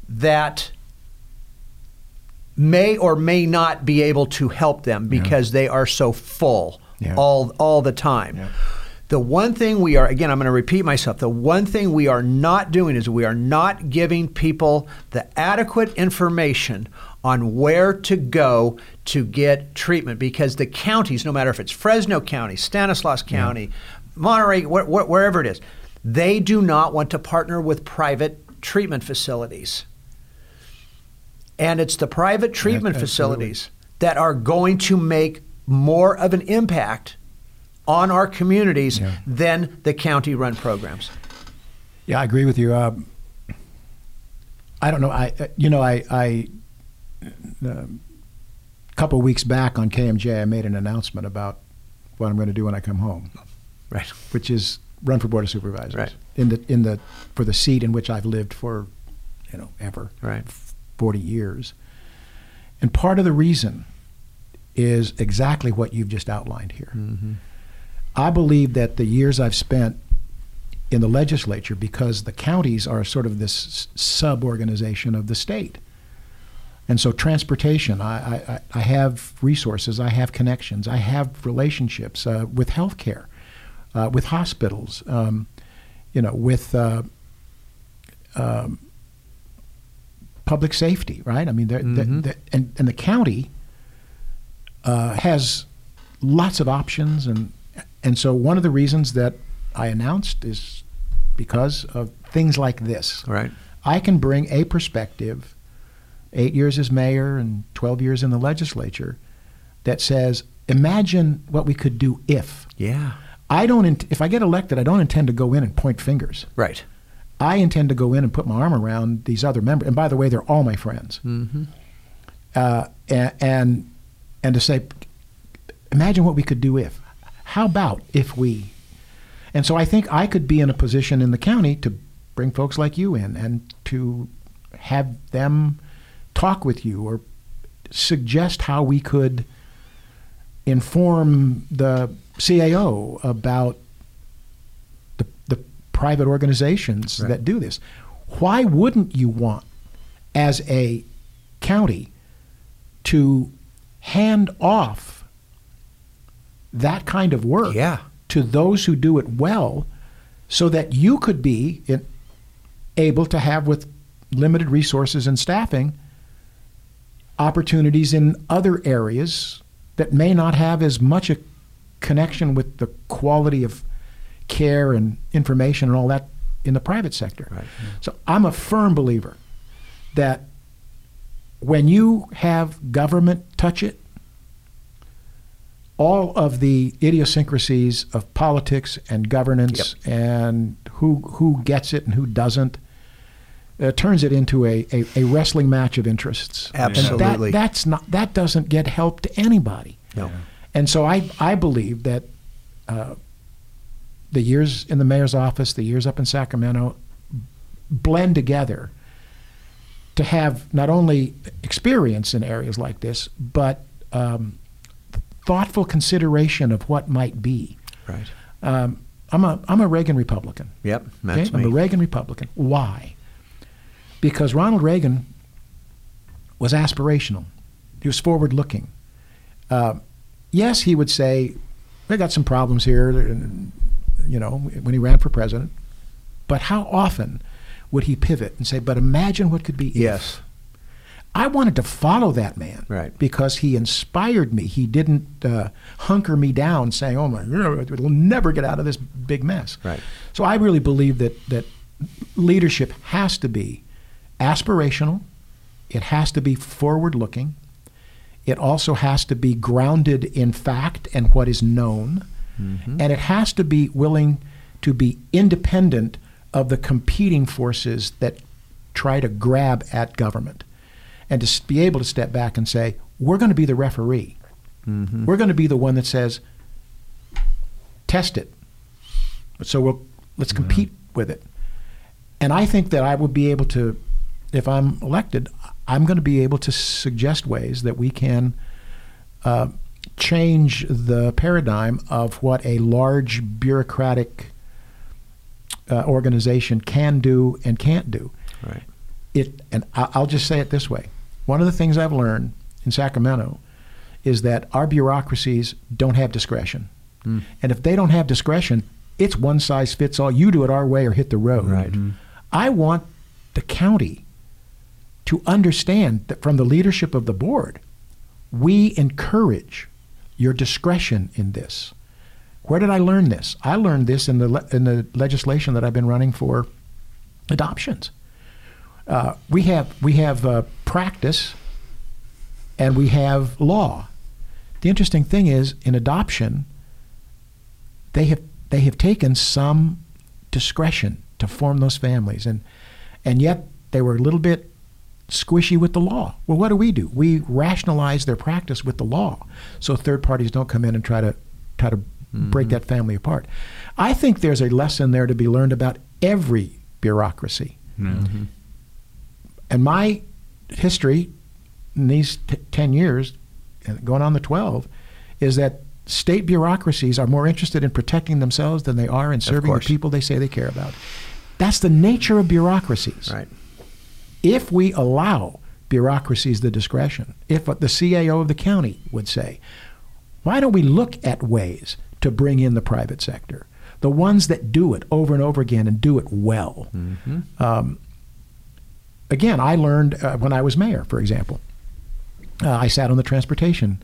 that may or may not be able to help them because they are so full Yeah. all all the time. Yeah. The one thing we are again I'm going to repeat myself. The one thing we are not doing is we are not giving people the adequate information on where to go to get treatment because the counties no matter if it's Fresno County, Stanislaus County, Monterey, wh- wh- wherever it is, they do not want to partner with private treatment facilities. And it's the private treatment absolutely. facilities that are going to make more of an impact on our communities Yeah. than the county run programs. Yeah, I agree with you. Um, I don't know. I uh, you know I I a couple weeks back on KMJ I made an announcement about what I'm going to do when I come home, Right. which is run for board of supervisors Right. in the in the for the seat in which I've lived for you know ever Right. 40 years. And part of the reason is exactly what you've just outlined here. Mm-hmm. I believe that the years I've spent in the legislature, because the counties are sort of this sub organization of the state. And so, transportation, I, I, I have resources, I have connections, I have relationships uh, with healthcare, uh, with hospitals, um, you know, with uh, um, public safety, right? I mean, they're- Mhm. they're- and, and the county uh, has lots of options, and and so one of the reasons that I announced is because of things like this. Right. I can bring a perspective, eight years as mayor and 12 years in the legislature, that says, imagine what we could do if. Yeah. I don't, int- if I get elected, I don't intend to go in and point fingers. Right. I intend to go in and put my arm around these other members. And by the way, they're all my friends. Mm-hmm. Uh, and, and and to say, imagine what we could do if. How about if we? And so I think I could be in a position in the county to bring folks like you in and to have them talk with you or suggest how we could inform the CAO about the, the private organizations Right. that do this. Why wouldn't you want, as a county, to hand off that kind of work Yeah. to those who do it well so that you could be in, able to have, with limited resources and staffing, opportunities in other areas that may not have as much a connection with the quality of care and information and all that in the private sector. Right. Mm-hmm. So I'm a firm believer that when you have government touch it, all of the idiosyncrasies of politics and governance and who who gets it and who doesn't uh, turns it into a, a, a wrestling match of interests. Absolutely. that, that's not that doesn't get help to anybody. No. And so I I believe that uh, the years in the mayor's office, the years up in Sacramento, blend together to have not only experience in areas like this, but um, thoughtful consideration of what might be. Right. Um, I'm a I'm a Reagan Republican. Yep, that's I'm a Reagan Republican. Why? Because Ronald Reagan was aspirational. He was forward looking. Uh, yes, he would say, "We got some problems here," you know, when he ran for president. But how often would he pivot and say, "But imagine what could be if." Yes. I wanted to follow that man, Right. Because he inspired me. He didn't uh, hunker me down, saying, "Oh my, we'll never get out of this big mess." Right. So I really believe that that leadership has to be aspirational. It has to be forward-looking. It also has to be grounded in fact and what is known, mm-hmm. and it has to be willing to be independent of the competing forces that try to grab at government and to be able to step back and say, we're going to be the referee. Mm-hmm. We're going to be the one that says, test it. So we'll, let's compete with it. And I think that I will be able to, if I'm elected, I'm going to be able to suggest ways that we can uh, change the paradigm of what a large bureaucratic uh, organization can do and can't do Right. it and I- I'll just say it this way. One of the things I've learned in Sacramento is that our bureaucracies don't have discretion. And if they don't have discretion, it's one size fits all. You do it our way or hit the road. Right. I want the county to understand that from the leadership of the board, we encourage your discretion in this. Where did I learn this? I learned this in the le- in the legislation that I've been running for adoptions. Uh, we have we have uh, practice, and we have law. The interesting thing is, in adoption, they have they have taken some discretion to form those families, and and yet they were a little bit squishy with the law. Well, what do we do? We rationalize their practice with the law, so third parties don't come in and try to try to break mm-hmm. that family apart. I think there's a lesson there to be learned about every bureaucracy. Mm-hmm. And my history in these t- 10 years, going on the 12, is that state bureaucracies are more interested in protecting themselves than they are in serving the people they say they care about. That's the nature of bureaucracies. Right. If we allow bureaucracies the discretion, if what the CAO of the county would say, why don't we look at ways to bring in the private sector? The ones that do it over and over again and do it well. Um, again, I learned uh, when I was mayor, for example. Uh, I sat on the transportation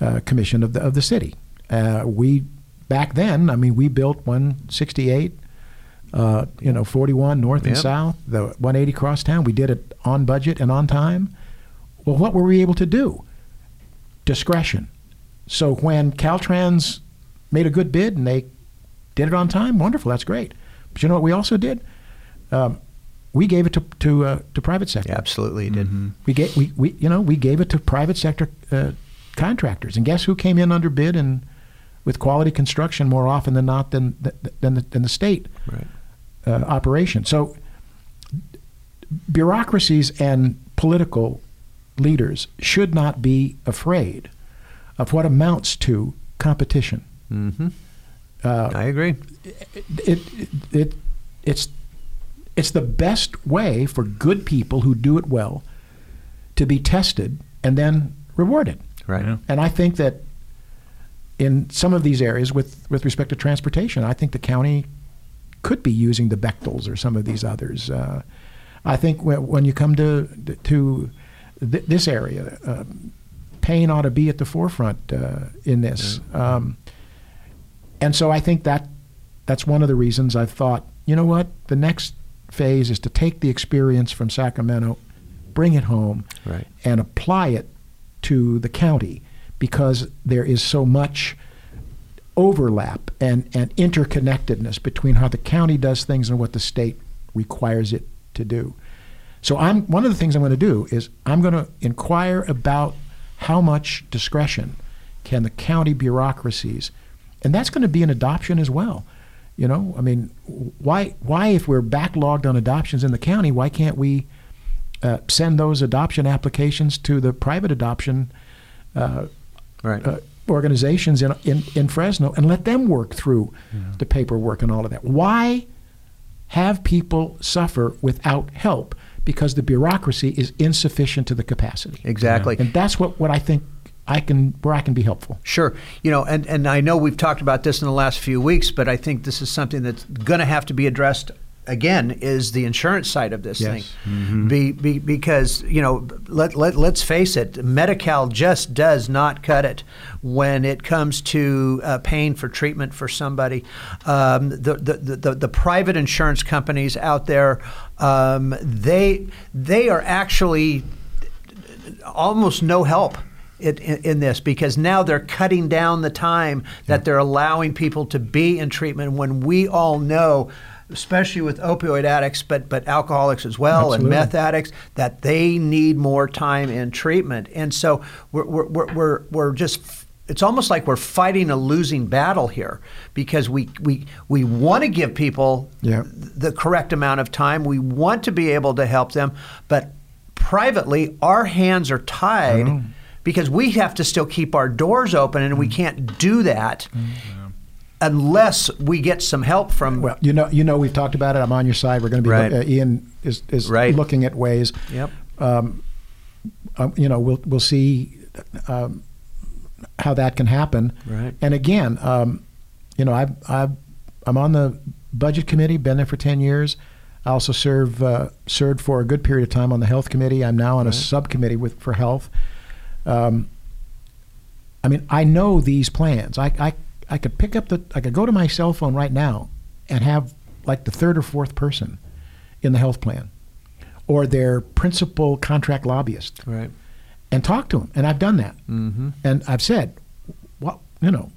uh, commission of the of the city. Uh, we back then, I mean, we built 168, uh, you know, 41 north and Yep. south, the 180 crosstown. We did it on budget and on time. Well, what were we able to do? Discretion. So when Caltrans made a good bid and they did it on time, wonderful, that's great. But you know what we also did? Um, we gave it to to, uh, to private sector. Yeah, absolutely, you did. We gave we, we you know we gave it to private sector uh, contractors, and guess who came in under bid and with quality construction more often than not than than the, than the state Right. Uh, operation. So bureaucracies and political leaders should not be afraid of what amounts to competition. Mm-hmm. Uh, I agree. it, it, it it's it's the best way for good people who do it well to be tested and then rewarded. Right. Yeah. And I think that in some of these areas, with with respect to transportation, I think the county could be using the Bechtels or some of these others. Uh, I think when, when you come to to th- this area, uh, PAIN ought to be at the forefront uh, in this. Um, and so I think that that's one of the reasons I've thought, you know what, the next phase is to take the experience from Sacramento, bring it home, Right. and apply it to the county because there is so much overlap and, and interconnectedness between how the county does things and what the state requires it to do. So I'm one of the things I'm going to do is I'm going to inquire about how much discretion can the county bureaucracies, and that's going to be an adoption as well. You know, I mean, why why if we're backlogged on adoptions in the county, why can't we uh, send those adoption applications to the private adoption uh, Right. uh, organizations in, in in Fresno and let them work through the paperwork and all of that? Why have people suffer without help because the bureaucracy is insufficient to the capacity? Exactly. And that's what, what I think I can where I can be helpful. Sure. You know, and, and I know we've talked about this in the last few weeks, but I think this is something that's going to have to be addressed again is the insurance side of this Yes. thing. Be, be, because, you know, let, let, let's face it, Medi-Cal just does not cut it when it comes to uh, paying for treatment for somebody. Um, the, the, the, the, private insurance companies out there, um, they, they are actually almost no help in, in this because now they're cutting down the time that they're allowing people to be in treatment when we all know especially with opioid addicts but but alcoholics as well Absolutely. and meth addicts that they need more time in treatment and so we're we're we're, we're, we're just it's almost like we're fighting a losing battle here because we we we want to give people Yeah. the correct amount of time. We want to be able to help them, but privately, our hands are tied because we have to still keep our doors open, and we Mm. can't do that unless we get some help from. Well, you know, you know, we've talked about it. I'm on your side. We're going to be. Right. Uh, Ian is is Right. looking at ways. Yep. Um, um, you know, we'll we'll see um, how that can happen. Right. And again, um, you know, I I I'm on the budget committee. Been there for ten years. I also serve uh, served for a good period of time on the health committee. I'm now on a subcommittee with for health. Um, I mean, I know these plans. I, I I could pick up the I could go to my cell phone right now and have like the third or fourth person in the health plan or their principal contract lobbyist Right. and talk to them. And I've done that. Mm-hmm. And I've said, well, you know,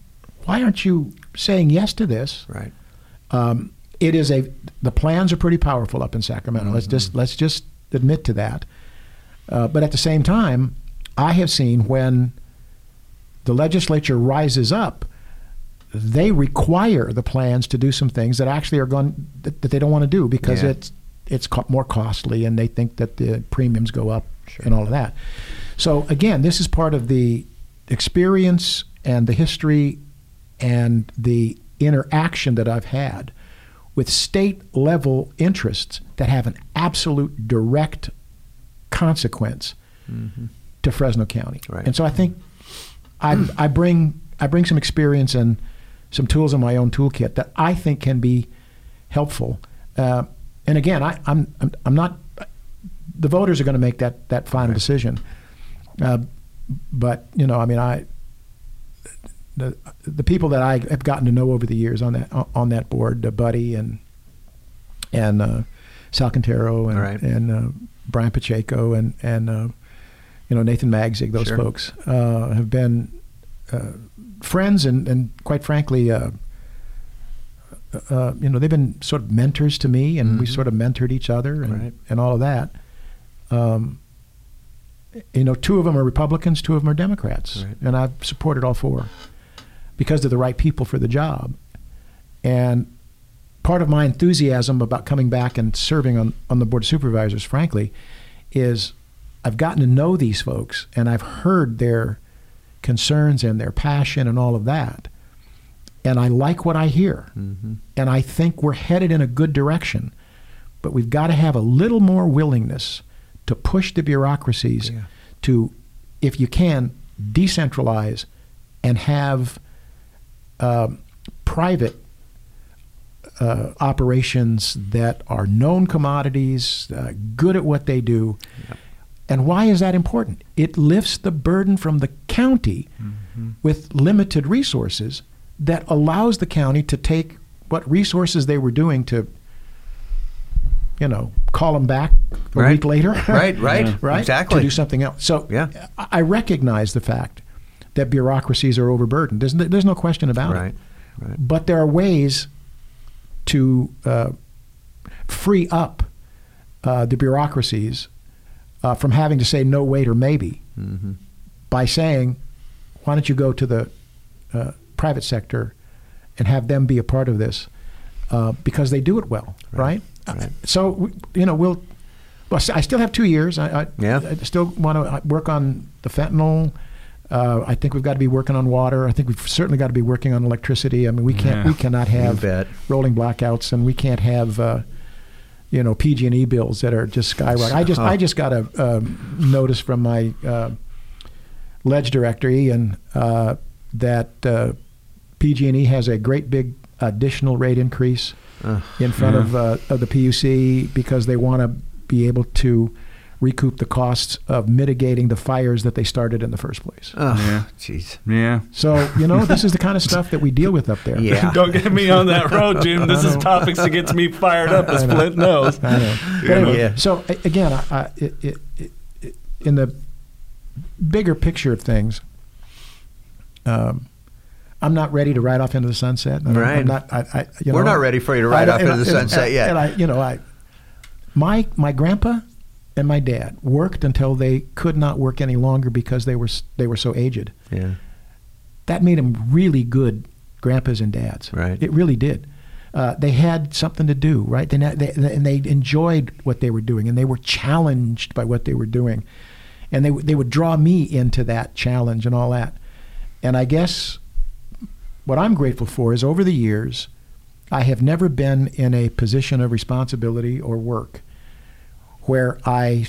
why aren't you saying yes to this? Right. Um, it is a the plans are pretty powerful up in Sacramento. Let's just let's just admit to that. Uh, but at the same time, I have seen when the legislature rises up, they require the plans to do some things that actually are going that, that they don't want to do because Yeah. it's it's co- more costly and they think that the premiums go up and all of that. So again, this is part of the experience and the history and the interaction that I've had with state level interests that have an absolute direct consequence mm-hmm. to Fresno County. Right. And so I think I, I bring I bring some experience and some tools in my own toolkit that I think can be helpful. Uh, and again, I, I'm, I'm I'm not. The voters are going to make that that final decision. Uh, but you know, I mean, I the the people that I have gotten to know over the years on that on that board, uh, Buddy and and uh, Sal Quintero and Right. and uh, Brian Pacheco and and uh, you know Nathan Magsig, those Sure. folks uh, have been uh, friends and and quite frankly. Uh, uh, you know, they've been sort of mentors to me, and we Mhm. sort of mentored each other, and, Right. and all of that. Um, you know, two of them are Republicans, two of them are Democrats, Right. and I've supported all four because they're the right people for the job. And part of my enthusiasm about coming back and serving on, on the board of supervisors, frankly, is I've gotten to know these folks and I've heard their concerns and their passion and all of that. And I like what I hear. Mm-hmm. And I think we're headed in a good direction. But we've got to have a little more willingness to push the bureaucracies Yeah. to, if you can, decentralize and have um, private uh, operations that are known commodities, uh, good at what they do. And why is that important? It lifts the burden from the county with limited resources that allows the county to take what resources they were doing to, you know, call them back a Right. week later. (laughs) Right, right, Yeah. (laughs) right? exactly. To do something else. So Yeah. I I recognize the fact that bureaucracies are overburdened. There's no, there's no question about Right, it. right. But there are ways to uh, free up uh, the bureaucracies uh, from having to say no, wait, or maybe Mm-hmm. by saying, why don't you go to the uh, private sector and have them be a part of this? uh, because they do it well, right? right. So we- you know we'll. Well, I still have two years. I, I, Yeah. I still want to work on the fentanyl. Uh, I think we've got to be working on water. I think we've certainly got to be working on electricity. I mean, we can't. Yeah. We cannot have rolling blackouts, and we can't have. Uh, you know PG&E bills that are just skyrocketing. I just. I just got a um, notice from my uh, ledge director Ian uh, that uh, PG&E has a great big additional rate increase Ugh. in front Yeah. of, uh, of the PUC because they want to be able to recoup the costs of mitigating the fires that they started in the first place. Oh, Yeah. jeez. Yeah. So you know this is the kind of stuff that we deal with up there. Yeah. (laughs) Don't get me on that road, Jim. (laughs) This is topics that gets me fired up, as Flindt knows. I know. But You know? anyway, Yeah. So again, I, I, it, it, it, it, in the bigger picture of things, um, I'm not ready to ride off into the sunset. I'm, Right. I'm not. I, I, you We're know, not ready for you to ride I- off and into the I- sunset and, yet. And I, you know, I, my my grandpa and my dad worked until they could not work any longer because they were they were so aged. Yeah. That made them really good grandpas and dads. Right. It really did. Uh, they had something to do, right? They, they, and they enjoyed what they were doing, and they were challenged by what they were doing, and they they would draw me into that challenge and all that. And I guess what I'm grateful for is over the years, I have never been in a position of responsibility or work where I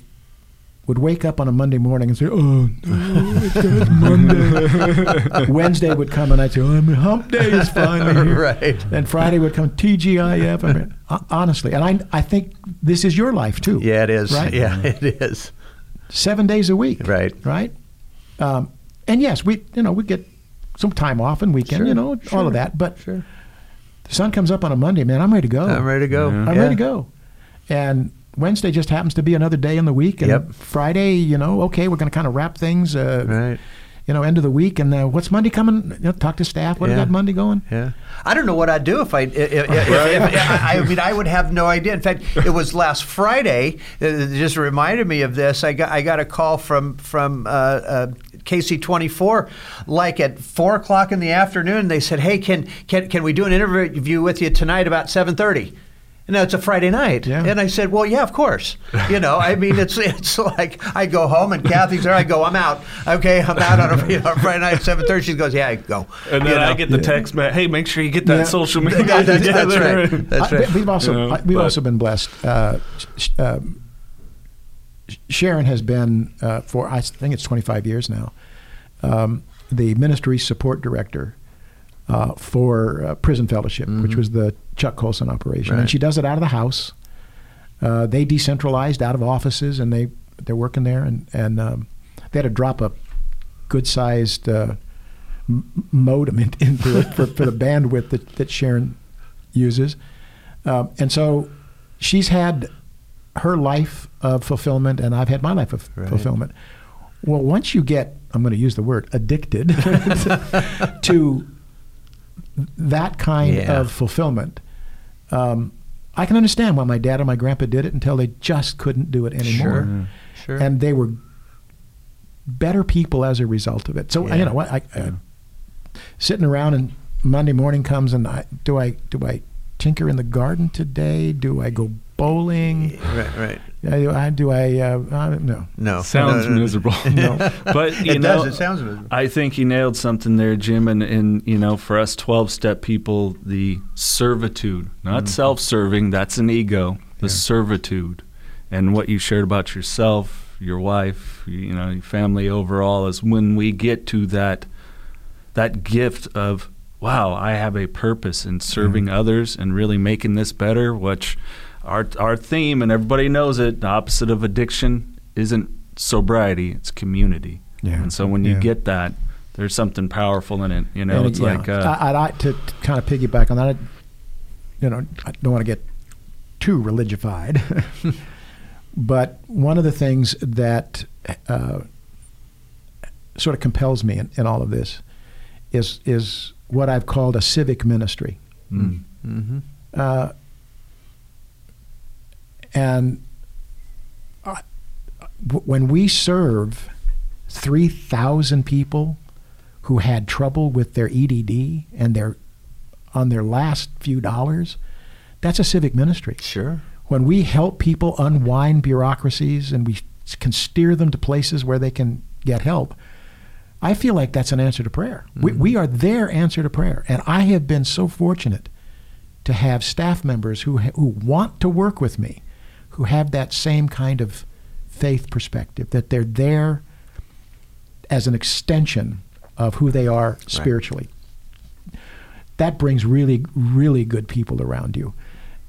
would wake up on a Monday morning and say, "Oh, no, it's Monday." Wednesday would come and I'd say, "Oh, hump day is finally here." (laughs) Right. And Friday would come TGIF. I mean, honestly, and I I think this is your life too. Yeah, it is. Right? Yeah, it is. Seven days a week. Right. Right. Um, and yes, we you know we get some time off and weekend, Sure, you know, all of that. But Sure. the sun comes up on a Monday, man. I'm ready to go. I'm ready to go. I'm Yeah. ready to go. And Wednesday just happens to be another day in the week. And Yep. Friday, you know, okay, we're going to kind of wrap things, uh, Right. you know, end of the week. And uh, what's Monday coming? You know, talk to staff. What do Yeah. we got Monday going? Yeah, I don't know what I'd do if I. If, (laughs) if, if, if- I, I mean, I would have no idea. In fact, it was last Friday. uh, It just reminded me of this. I got I got a call from from uh, uh, KSEE twenty four, like at four o'clock in the afternoon. They said, "Hey, can can can we do an interview with you tonight about 7.30? And now it's a Friday night, Yeah. and I said, "Well, yeah, of course." You know, I mean, it's (laughs) it's like I go home and Kathy's there. I go, "I'm out." Okay, I'm out on a you know, Friday night at seven thirty. She goes, "Yeah, I go." And then You know? I get the text, man, hey, make sure you get that Yeah. social media That- that's- that's right. (laughs) That's I- We've also You know, I- we've but- also been blessed. Uh, sh- um, Sharon has been uh, for I think it's 25 years now, um, the ministry support director uh, for uh, Prison Fellowship, which was the Chuck Colson operation, Right. and she does it out of the house. Uh, they decentralized out of offices, and they they're working there, and and um, they had to drop a good sized uh, m- modem in, into it for, for the bandwidth that, that Sharon uses. Um, and so she's had her life of fulfillment, and I've had my life of Right. fulfillment. Well, once you get, I'm going to use the word addicted (laughs) to that kind Yeah. of fulfillment, um, I can understand why my dad and my grandpa did it until they just couldn't do it anymore. Sure. Sure. And they were better people as a result of it. So Yeah. you know what? I, I, sitting around and Monday morning comes and I, do I do I tinker in the garden today? Do I go bowling? right, right. Do I do I uh, uh, no. No, Sounds no, no, no. miserable. (laughs) (laughs) But you It know, does. It sounds miserable. I think you nailed something there, Jim. And, and you know, for us 12 step people, the servitude, not Mm-hmm. self serving, that's an ego, the servitude. And what you shared about yourself, your wife, you know, your family overall is when we get to that that gift of wow, I have a purpose in serving others and really making this better, which our our theme and everybody knows it, the opposite of addiction isn't sobriety, it's community. Yeah. And so when you Yeah. get that, there's something powerful in it. You know, And, it's yeah, like uh, I, I'd like to, to kind of piggyback on that. I, you know, I don't want to get too religified, (laughs) but one of the things that uh, sort of compels me in, in all of this is is what I've called a civic ministry. mm, Mm-hmm. Uh, and I, w- when we serve 3,000 people who had trouble with their EDD and their on their last few dollars, That's a civic ministry. Sure. When we help people unwind bureaucracies and we can steer them to places where they can get help, I feel like that's an answer to prayer. We, mm-hmm. we are their answer to prayer. And I have been so fortunate to have staff members who, who want to work with me, who have that same kind of faith perspective, that they're there as an extension of who they are spiritually. That brings really, really good people around you.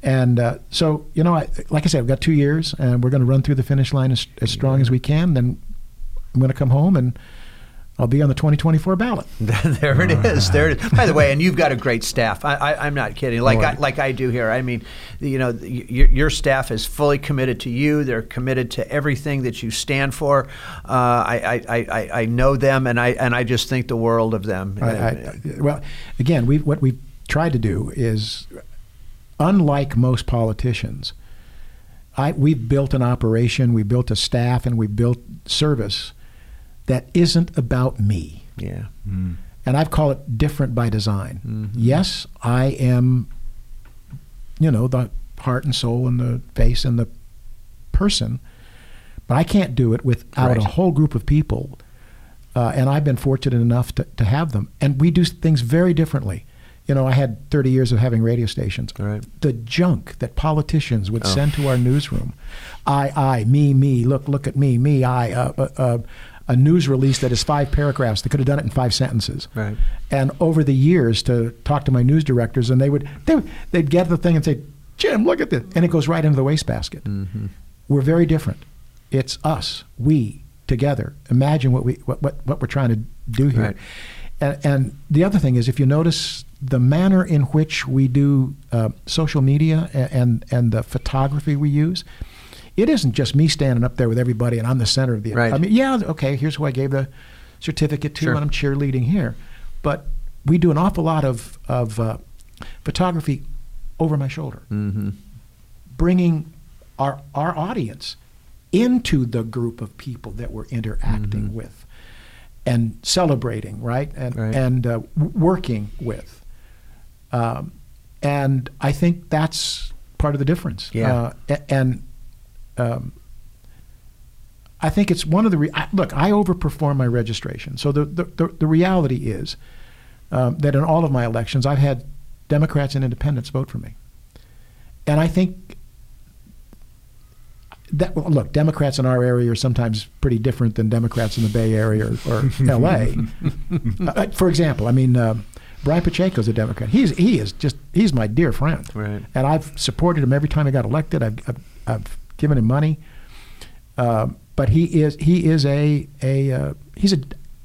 And uh, so, you know, I, like I said, I've got two years, and we're going to run through the finish line as, as strong as we can. Then I'm going to come home and I'll be on the 2024 ballot. (laughs) there it is. There it is. By the way, and you've got a great staff. I, I, I'm not kidding. Like I, I- like I do here. I mean, you know, y- your, your staff is fully committed to you. They're committed to everything that you stand for. Uh, I, I, I, I know them, and I and I just think the world of them. I, I, well, again, we what we've tried to do is, unlike most politicians, I, we've built an operation, we built a staff, and we built service that isn't about me. yeah. and I've called it different by design. Yes, I am, you know, the heart and soul and the face and the person, but I can't do it without Right. a whole group of people. Uh, and I've been fortunate enough to, to have them. And we do things very differently. You know, I had 30 years of having radio stations. Right. The junk that politicians would Oh. send to our newsroom I, I, me, me, look, look at me, me, I, uh, uh, uh, a news release that is five paragraphs. They could have done it in five sentences. Right. And over the years, to talk to my news directors, and they would they would, they'd get the thing and say, "Jim, look at this," and it goes right into the wastebasket. Mm-hmm. We're very different. It's us, we together. Imagine what we what what, what we're trying to do here. Right. And, and the other thing is, if you notice the manner in which we do uh, social media and, and and the photography we use, it isn't just me standing up there with everybody and I'm the center of the. Right. I mean, yeah, okay. Here's who I gave the certificate to, Sure. and I'm cheerleading here. But we do an awful lot of of uh, photography over my shoulder, Mm-hmm. bringing our our audience into the group of people that we're interacting with and celebrating, right? And Right. and uh, working with. Um, and I think that's part of the difference. Yeah. Uh, and um, I think it's one of the re- I, look. I overperform my registration, so the the, the, the reality is um, that in all of my elections, I've had Democrats and Independents vote for me, and I think that well, look, Democrats in our area are sometimes pretty different than Democrats in the Bay Area or, or (laughs) L.A. Uh, for example, I mean, uh, Brian Pacheco's a Democrat. He's he is just he's my dear friend, Right. and I've supported him every time he got elected. I've I've, I've given him money, Um but he is he is a a uh, he's a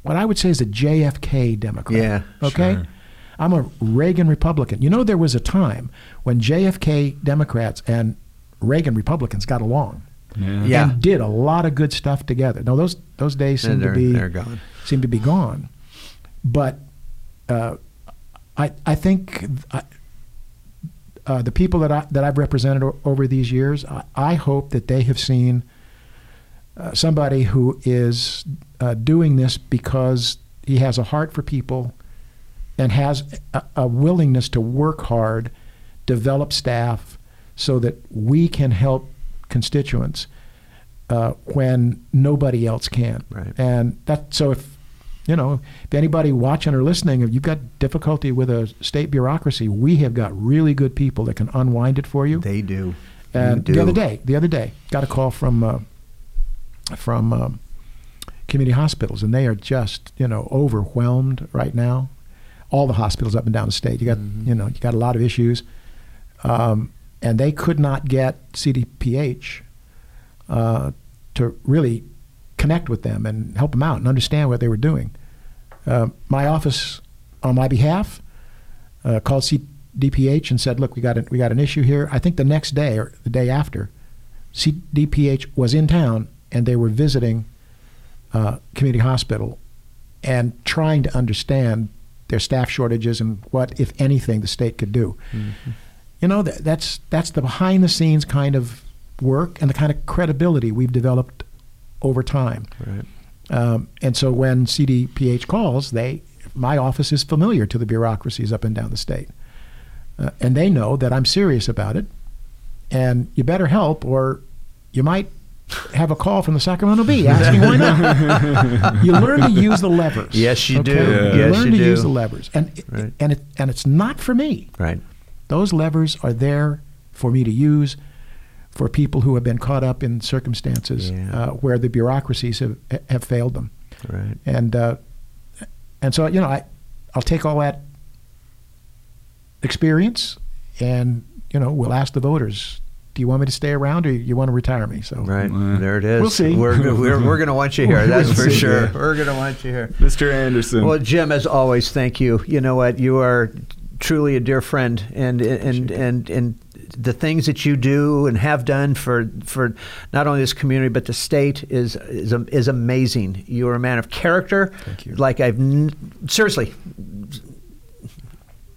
what I would say is a JFK Democrat. Yeah, Okay. sure. I'm a Reagan Republican. You know, there was a time when JFK Democrats and Reagan Republicans got along Yeah. Yeah. and did a lot of good stuff together. Now those those days seem to be they're gone. seem to be gone. But uh, I I think I, uh, the people that I that I've represented o- over these years, I, I hope that they have seen uh, somebody who is uh, doing this because he has a heart for people and has a, a willingness to work hard, develop staff, so that we can help constituents uh, when nobody else can. Right. And that so if you know if anybody watching or listening, if you've got difficulty with a state bureaucracy, we have got really good people that can unwind it for you. They do. And You the other day, the other day, got a call from uh, from um, community hospitals, and they are just you know overwhelmed right now. All the hospitals up and down the state, you got Mm-hmm. you know you got a lot of issues, um, and they could not get CDPH uh, to really connect with them and help them out and understand what they were doing. Uh, my office, on my behalf, uh, called CDPH and said, "Look, we got a, we got an issue here." I think the next day or the day after, CDPH was in town and they were visiting uh, community hospital and trying to understand their staff shortages and what, if anything, the state could do. You know, that, that's that's the behind the scenes kind of work and the kind of credibility we've developed over time. Right. Um, and so when CDPH calls, they my office is familiar to the bureaucracies up and down the state. uh, and they know that I'm serious about it. And you better help, or you might have a call from the Sacramento Bee asking why not. (laughs) you learn to use the levers. Yes, you do. You Yes, learn you to do. use the levers, and Right. and it, and it's not for me. Right. Those levers are there for me to use for people who have been caught up in circumstances Yeah. uh, where the bureaucracies have have failed them. Right. And uh, and so you know I I'll take all that experience and you know we'll ask the voters. Do you want me to stay around, or you want to retire me? So Right. Uh, there it is. we'll see. We're, we're, we're going to want you here. That's (laughs) We'll for see, sure. yeah. We're going to want you here. Mr. Andersen. Well, Jim, as always, thank you. You know what? You are truly a dear friend, and and and and the things that you do and have done for for not only this community but the state is is is amazing. You are a man of character. Thank you. Like I've n- seriously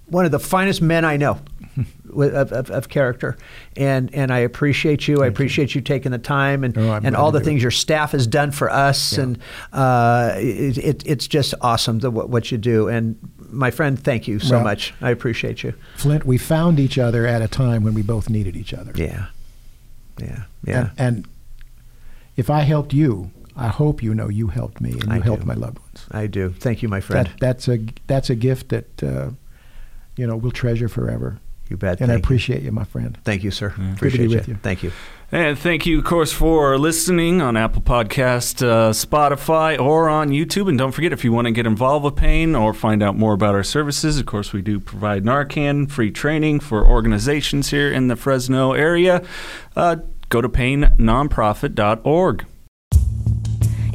one of the finest men I know. (laughs) Of, of, of character, and and I appreciate you. I appreciate you. taking the time and and all the do it. things your staff has done for us, Yeah. and uh, it, it, it's just awesome the, what, what you do. And my friend, thank you so Well- much. I appreciate you. Flindt, we found each other at a time when we both needed each other. Yeah, yeah, yeah. And, and if I helped you, I hope you know you helped me and you I helped do. my loved ones. I do. Thank you, my friend. That, that's a that's a gift that uh, you know we'll treasure forever. You bet. And I Thank you. appreciate you, my friend. Thank you, sir. Good to be Appreciate with you. Thank you. And thank you, of course, for listening on Apple Podcast, uh, Spotify, or on YouTube. And don't forget, if you want to get involved with Pain or find out more about our services, of course, we do provide Narcan free training for organizations here in the Fresno area. Uh, go to painnonprofit.org.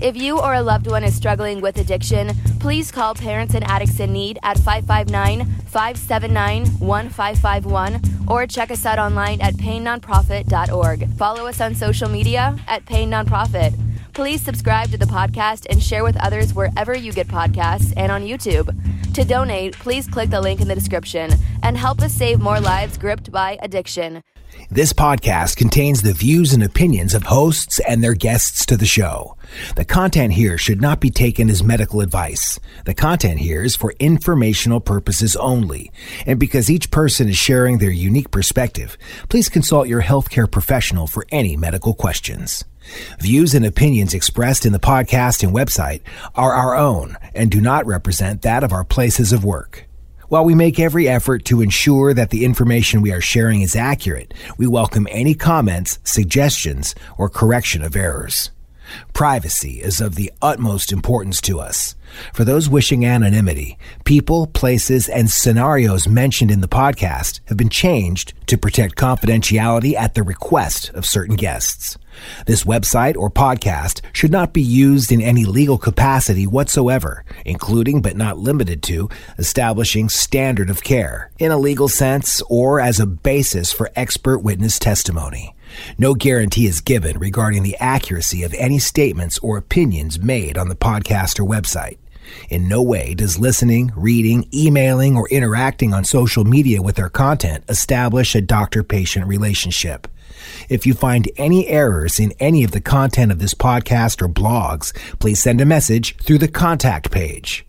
If you or a loved one is struggling with addiction, please call Parents and Addicts in Need at 559 579 1551 or check us out online at painnonprofit.org. Follow us on social media at Pain Nonprofit. Please subscribe to the podcast and share with others wherever you get podcasts and on YouTube. To donate, please click the link in the description and help us save more lives gripped by addiction. This podcast contains the views and opinions of hosts and their guests to the show. The content here should not be taken as medical advice. The content here is for informational purposes only. And because each person is sharing their unique perspective, please consult your healthcare professional for any medical questions. Views and opinions expressed in the podcast and website are our own and do not represent that of our places of work. While we make every effort to ensure that the information we are sharing is accurate, we welcome any comments, suggestions, or correction of errors. Privacy is of the utmost importance to us. For those wishing anonymity, people, places, and scenarios mentioned in the podcast have been changed to protect confidentiality at the request of certain guests. This website or podcast should not be used in any legal capacity whatsoever, including but not limited to establishing standard of care in a legal sense or as a basis for expert witness testimony. No guarantee is given regarding the accuracy of any statements or opinions made on the podcast or website. In no way does listening, reading, emailing, or interacting on social media with our content establish a doctor patient relationship. If you find any errors in any of the content of this podcast or blogs, please send a message through the contact page.